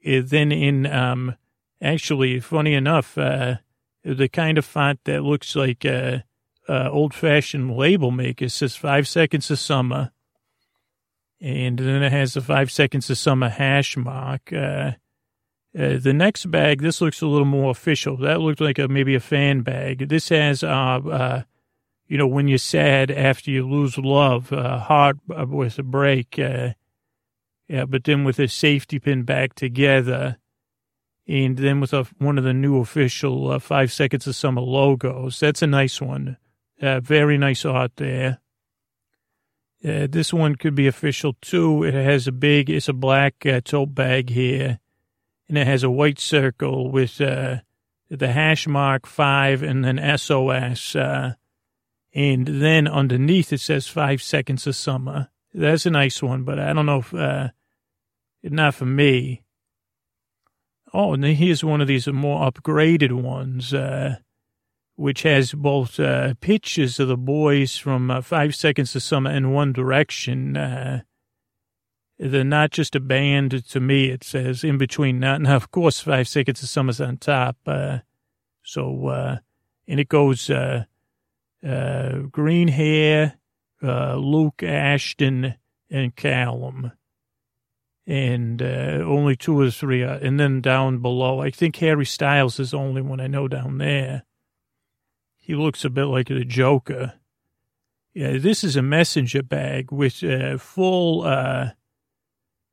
then in, um, actually, funny enough, uh, the kind of font that looks like uh, uh, old fashioned label maker says five seconds of summer. And then it has the five seconds of summer hash mark. Uh, uh, the next bag, this looks a little more official. That looked like a, maybe a fan bag. This has, uh, uh, you know, when you're sad after you lose love, uh, heart with a break. Yeah, but then with a safety pin back together. And then with a, one of the new official uh, Five Seconds of Summer logos. That's a nice one. Uh, very nice art there. Uh, this one could be official too. It has a big, it's a black uh, tote bag here and it has a white circle with uh, the hash mark five and then SOS. Uh, and then underneath it says five seconds of summer. That's a nice one, but I don't know if, not for me. Oh, and here's one of these more upgraded ones, uh, which has both uh, pictures of the boys from uh, Five Seconds of Summer in One Direction, uh, They're not just a band to me. It says in between. Now, now of course, Five Seconds of Summer's on top. Uh, so, uh, and it goes, uh, green hair, Luke Ashton and Calum. And, uh, only two or three. Uh, and then down below, I think Harry Styles is the only one I know down there. He looks a bit like the Joker. Yeah, this is a messenger bag with uh, full uh,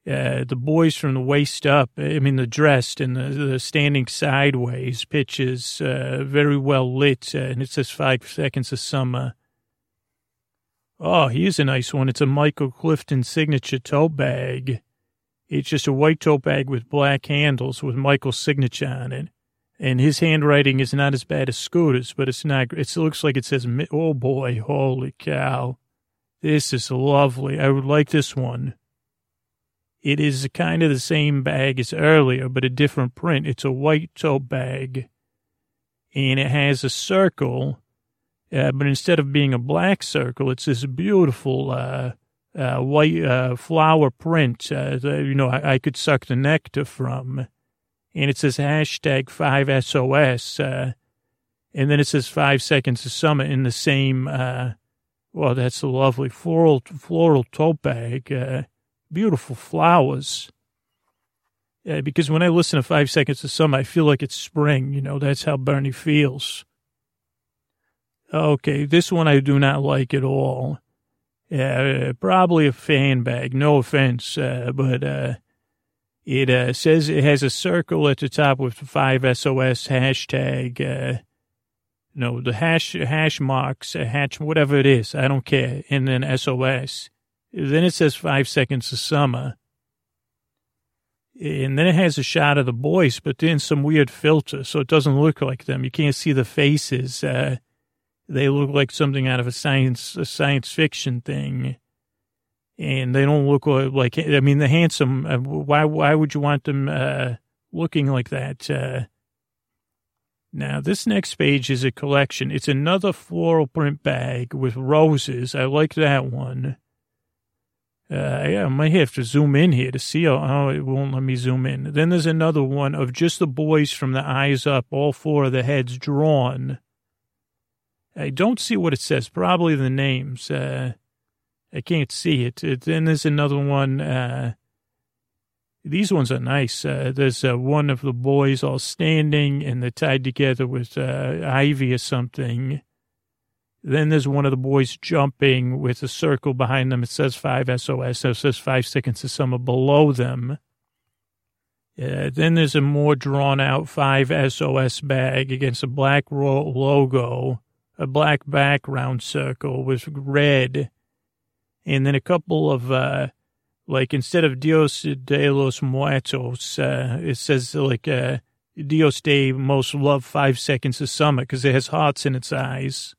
uh, the boys from the waist up. I mean, the dressed and the, the standing sideways pitches uh, very well lit, uh, and it says five seconds of summer. Oh, here's a nice one. It's a Michael Clifford signature tote bag. It's just a white tote bag with black handles with Michael's signature on it and his handwriting is not as bad as Scooter's, but it's not. It looks like it says, "Oh boy, holy cow, this is lovely. I would like this one." It is kind of the same bag as earlier, but a different print. It's a white tote bag, and it has a circle, uh, but instead of being a black circle, it's this beautiful uh, uh, white uh, flower print. Uh, you know, I, I could suck the nectar from and it says hashtag 5SOS. Uh, and then it says five seconds to summit in the same, uh, well, that's a lovely floral, floral tote bag. Uh, beautiful flowers. Because when I listen to Five Seconds to Summer, I feel like it's spring. You know, that's how Bernie feels. Okay, this one I do not like at all. Yeah, probably a fan bag. No offense, uh, but uh, it uh, says it has a circle at the top with five SOS hashtag. Uh, no, the hash hash marks, hash, whatever it is, I don't care. And then SOS. Then it says five seconds of summer. And then it has a shot of the boys, but then some weird filter, so it doesn't look like them. You can't see the faces. Uh, they look like something out of a science a science fiction thing and they don't look like, I mean, the handsome, uh, why, why would you want them, uh, looking like that? Uh, now, this next page is a collection. It's another floral print bag with roses. I like that one. Uh, yeah, I might have to zoom in here to see. How, oh, it won't let me zoom in. Then there's another one of just the boys from the eyes up, all four of the heads drawn. I don't see what it says. Probably the names. Uh, I can't see it. it then there's another one. Uh, these ones are nice. Uh, there's uh, one of the boys all standing and they're tied together with uh, ivy or something. Then there's one of the boys jumping with a circle behind them. It says five SOS. So it says five seconds of summer below them. Uh, then there's a more drawn out five SOS bag against a black logo, a black background circle with red and then a couple of uh, like instead of Dios de los Muertos, uh, it says like uh, Dios de most love five seconds of summer because it has hearts in its eyes.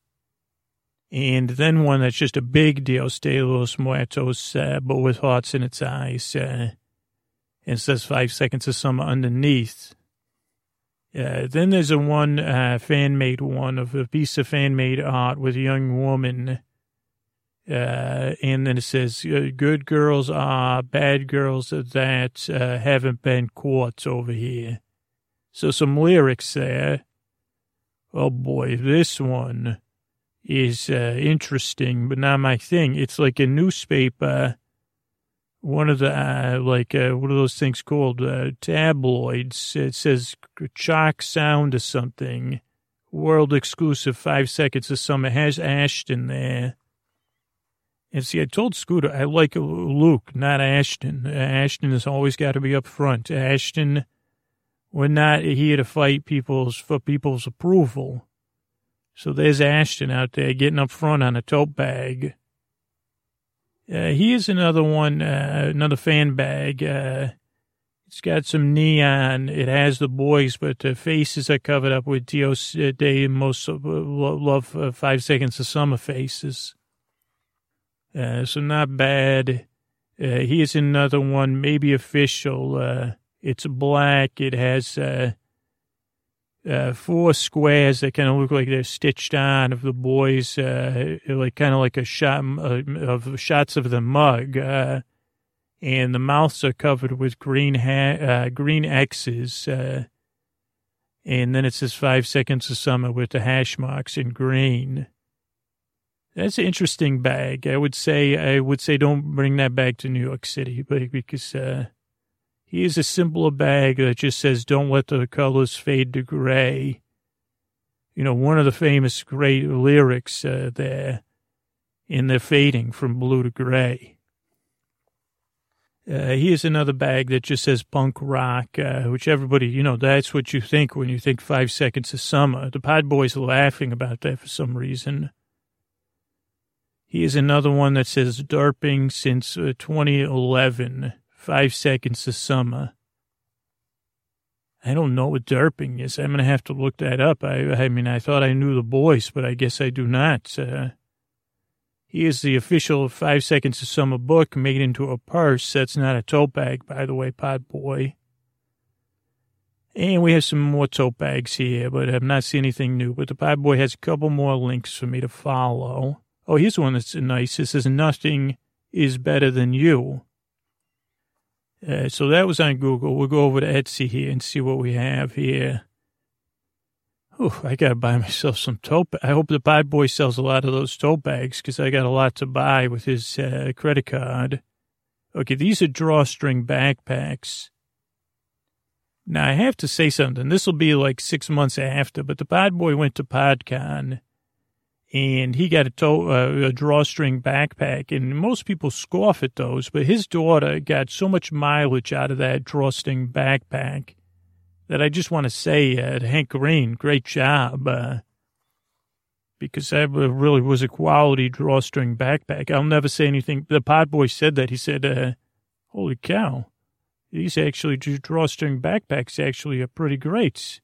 And then one that's just a big Dios de los Muertos, uh, but with hearts in its eyes. Uh, and says five seconds of summer underneath. Uh, then there's a one uh, fan made one of a piece of fan made art with a young woman uh, and then it says, uh, good girls are bad girls that uh, haven't been caught over here. So some lyrics there. Oh boy, this one is interesting, but not my thing. It's like a newspaper, one of the, uh, like, uh, what are those things called? uh, tabloids. It says chalk sound or something. World exclusive five seconds of summer has Ashton there. And see, I told Scooter I like Luke, not Ashton. Ashton has always got to be up front. Ashton, we're not here to fight people's for people's approval. So there's Ashton out there getting up front on a tote bag. Uh, is another one, uh, another fan bag. Uh, it's got some neon. It has the boys, but the faces are covered up with Dios de Most Love uh, Five Seconds of Summer faces. Uh, so not bad. Uh, is another one, maybe official. Uh, it's black. It has uh, uh, four squares that kind of look like they're stitched on of the boys, uh, like kind of like a shot of shots of the mug. and the mouths are covered with green ha- uh, green X's. Uh, and then it says five seconds of summer with the hash marks in green. That's an interesting bag. I would say I would say don't bring that bag to New York City, but because uh, he is a simpler bag that just says don't let the colors fade to gray. You know, one of the famous great lyrics uh, there in the fading from blue to gray. Uh, here's another bag that just says punk rock, uh, which everybody, you know, that's what you think when you think five seconds of summer. The Pod Boys are laughing about that for some reason. Here's another one that says derping since uh, 2011, five seconds of summer. I don't know what derping is. I'm going to have to look that up. I, I mean, I thought I knew the boys, but I guess I do not. Uh, he is the official Five Seconds of Summer book made into a purse. That's not a tote bag, by the way, Pod Boy. And we have some more tote bags here, but I've not seen anything new. But the Pod Boy has a couple more links for me to follow. Oh, here's one that's nice. It says, Nothing is better than you. Uh, so that was on Google. We'll go over to Etsy here and see what we have here. Ooh, I got to buy myself some tote. I hope the Pod Boy sells a lot of those tote bags because I got a lot to buy with his uh, credit card. Okay, these are drawstring backpacks. Now, I have to say something. This will be like six months after, but the Pod Boy went to PodCon and he got a, to- uh, a drawstring backpack. And most people scoff at those, but his daughter got so much mileage out of that drawstring backpack that I just want to say uh, to Hank Green, great job. Uh, because that really was a quality drawstring backpack. I'll never say anything. The pod boy said that. He said, uh, holy cow, these actually drawstring backpacks actually are pretty great.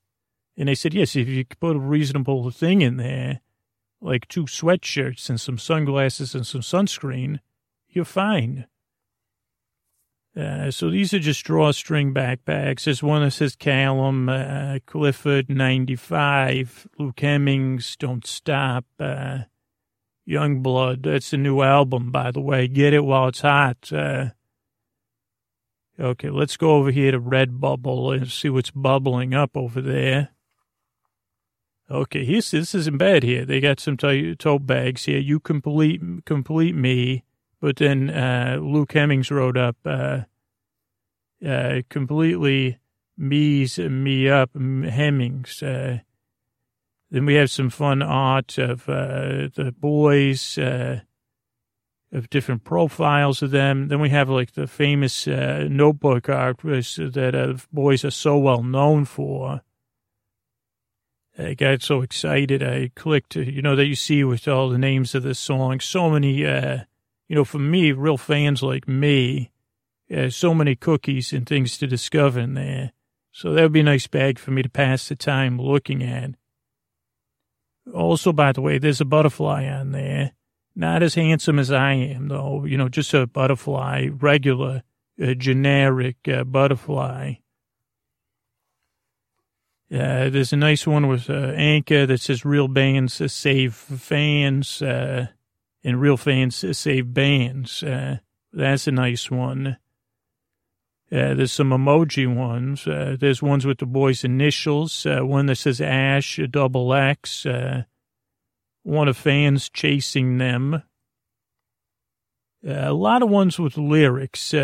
And they said, yes, if you put a reasonable thing in there, like two sweatshirts and some sunglasses and some sunscreen, you're fine. Uh, so these are just drawstring backpacks. There's one that says Calum, uh, Clifford, 95, Luke Hemmings, Don't Stop, uh, Youngblood. That's the new album, by the way. Get it while it's hot. Uh, okay, let's go over here to Redbubble and see what's bubbling up over there. Okay, here's, this isn't bad here. They got some tote bags here. You complete, complete me. But then uh, Luke Hemmings wrote up, uh, uh, completely me's me up Hemmings. Uh, then we have some fun art of uh, the boys, uh, of different profiles of them. Then we have like the famous notebook art that boys are so well known for. I got so excited. I clicked, you know, that you see with all the names of the songs. So many, uh, you know, for me, real fans like me, uh, so many cookies and things to discover in there. So that would be a nice bag for me to pass the time looking at. Also, by the way, there's a butterfly on there. Not as handsome as I am, though. You know, just a butterfly, regular, uh, generic uh, butterfly. Uh, there's a nice one with uh, Anchor that says real bands save fans. Uh, and real fans save bands. Uh, that's a nice one. Uh, there's some emoji ones. Uh, there's ones with the boys' initials. Uh, one that says Ash, a double X. Uh, one of fans chasing them. Uh, a lot of ones with lyrics.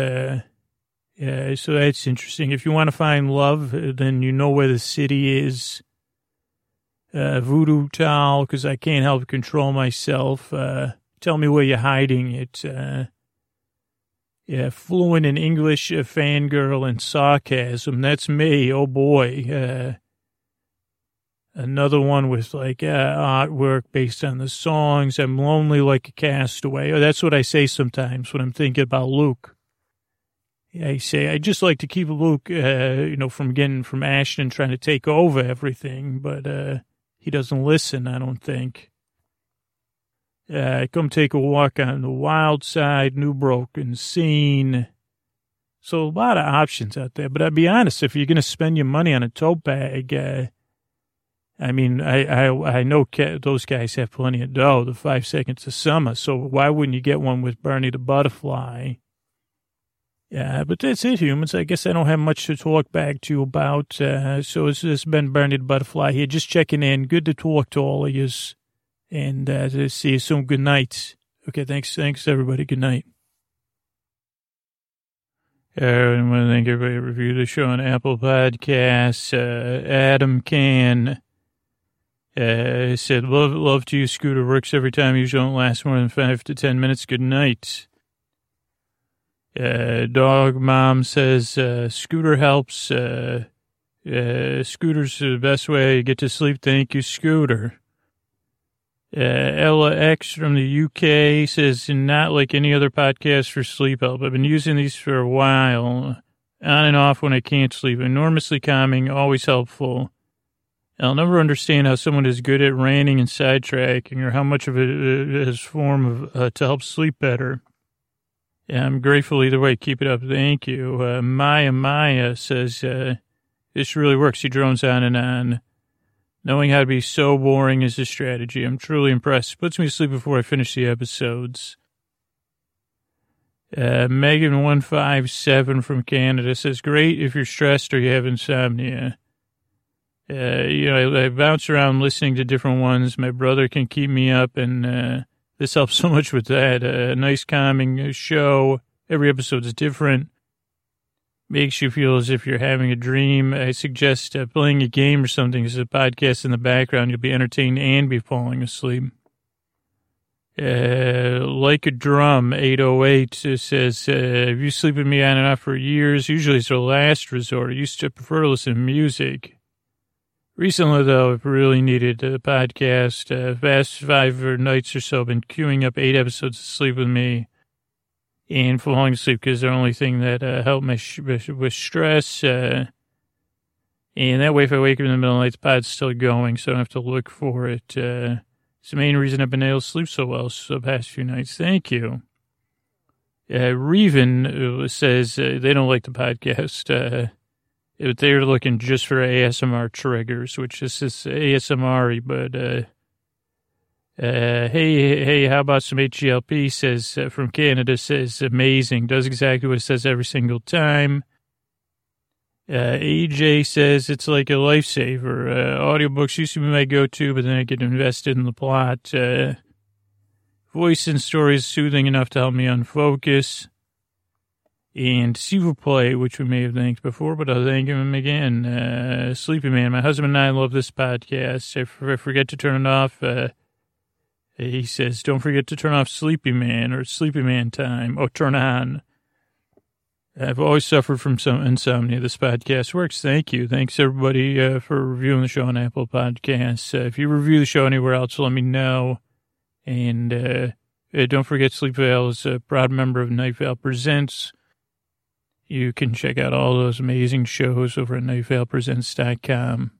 So that's interesting. If you want to find love, then you know where the city is. voodoo doll, because I can't help control myself. Tell me where you're hiding it. Uh, yeah, fluent in English, uh, fangirl, and sarcasm. That's me. Oh boy. Uh, another one with like uh, artwork based on the songs. I'm lonely like a castaway. Oh, that's what I say sometimes when I'm thinking about Luke. I say I just like to keep Luke, uh, you know, from getting from Ashton trying to take over everything, but uh, he doesn't listen. I don't think. Uh, come take a walk on the wild side, new broken scene. So a lot of options out there. But I'll be honest, if you're going to spend your money on a tote bag, uh, I mean, I, I, I know those guys have plenty of dough, the five seconds of summer. So why wouldn't you get one with Bernie the Butterfly? Yeah, but that's it, humans. I guess I don't have much to talk back to you about. Uh, so it's just been the Butterfly here, just checking in. Good to talk to all of you. And uh, see you soon. Good night. Okay, thanks. Thanks, everybody. Good night. Uh, I want to thank everybody who reviewed the show on Apple Podcasts. Uh, Adam Can uh, said, love, love to use Scooter. Works every time. Usually don't last more than five to ten minutes. Good night. Uh, dog mom says, uh, Scooter helps. Uh, uh, Scooter's the best way to get to sleep. Thank you, Scooter. Uh, Ella X from the UK says, not like any other podcast for sleep help. I've been using these for a while, on and off when I can't sleep. Enormously calming, always helpful. I'll never understand how someone is good at ranting and sidetracking or how much of it is form of uh, to help sleep better. I'm grateful either way. Keep it up. Thank you. Uh, Maya Maya says, uh, this really works. He drones on and on. Knowing how to be so boring is a strategy. I'm truly impressed. Puts me to sleep before I finish the episodes. Uh, Megan157 from Canada says, great if you're stressed or you have insomnia. Uh, you know, I, I, bounce around listening to different ones. My brother can keep me up, and uh, this helps so much with that. a nice, calming show. Every episode is different makes you feel as if you're having a dream. I suggest uh, playing a game or something as a podcast in the background. You'll be entertained and be falling asleep. Uh, like a drum, 808 says, uh, if you sleep with me on and off for years, usually it's a last resort. I used to prefer to listen to music. Recently, though, I've really needed a podcast. Uh, past five or nights or so, I've been queuing up eight episodes of sleep with me and falling asleep because the only thing that uh, helped me sh- with stress. Uh, and that way, if I wake up in the middle of the night, the pod's still going, so I don't have to look for it. Uh, it's the main reason I've been able to sleep so well so the past few nights. Thank you. Uh, Reven uh, says uh, they don't like the podcast. Uh, they're looking just for ASMR triggers, which is just ASMR, but uh, uh, hey, hey, how about some HGLP? Says uh, from Canada says amazing. Does exactly what it says every single time. Uh, AJ says it's like a lifesaver. Uh, audiobooks used to be my go-to, but then I get invested in the plot. Uh, voice and story is soothing enough to help me unfocus. And Sivu Play, which we may have thanked before, but I'll thank him again. Uh, Sleepy Man, my husband and I love this podcast. If I forget to turn it off, uh, he says, don't forget to turn off Sleepy Man or Sleepy Man time Oh, turn on. I've always suffered from some insomnia. This podcast works. Thank you. Thanks everybody uh, for reviewing the show on Apple Podcasts. Uh, if you review the show anywhere else, let me know. And uh, uh don't forget Sleep Vale is a proud member of Night Vale Presents. You can check out all those amazing shows over at nightvalepresents.com.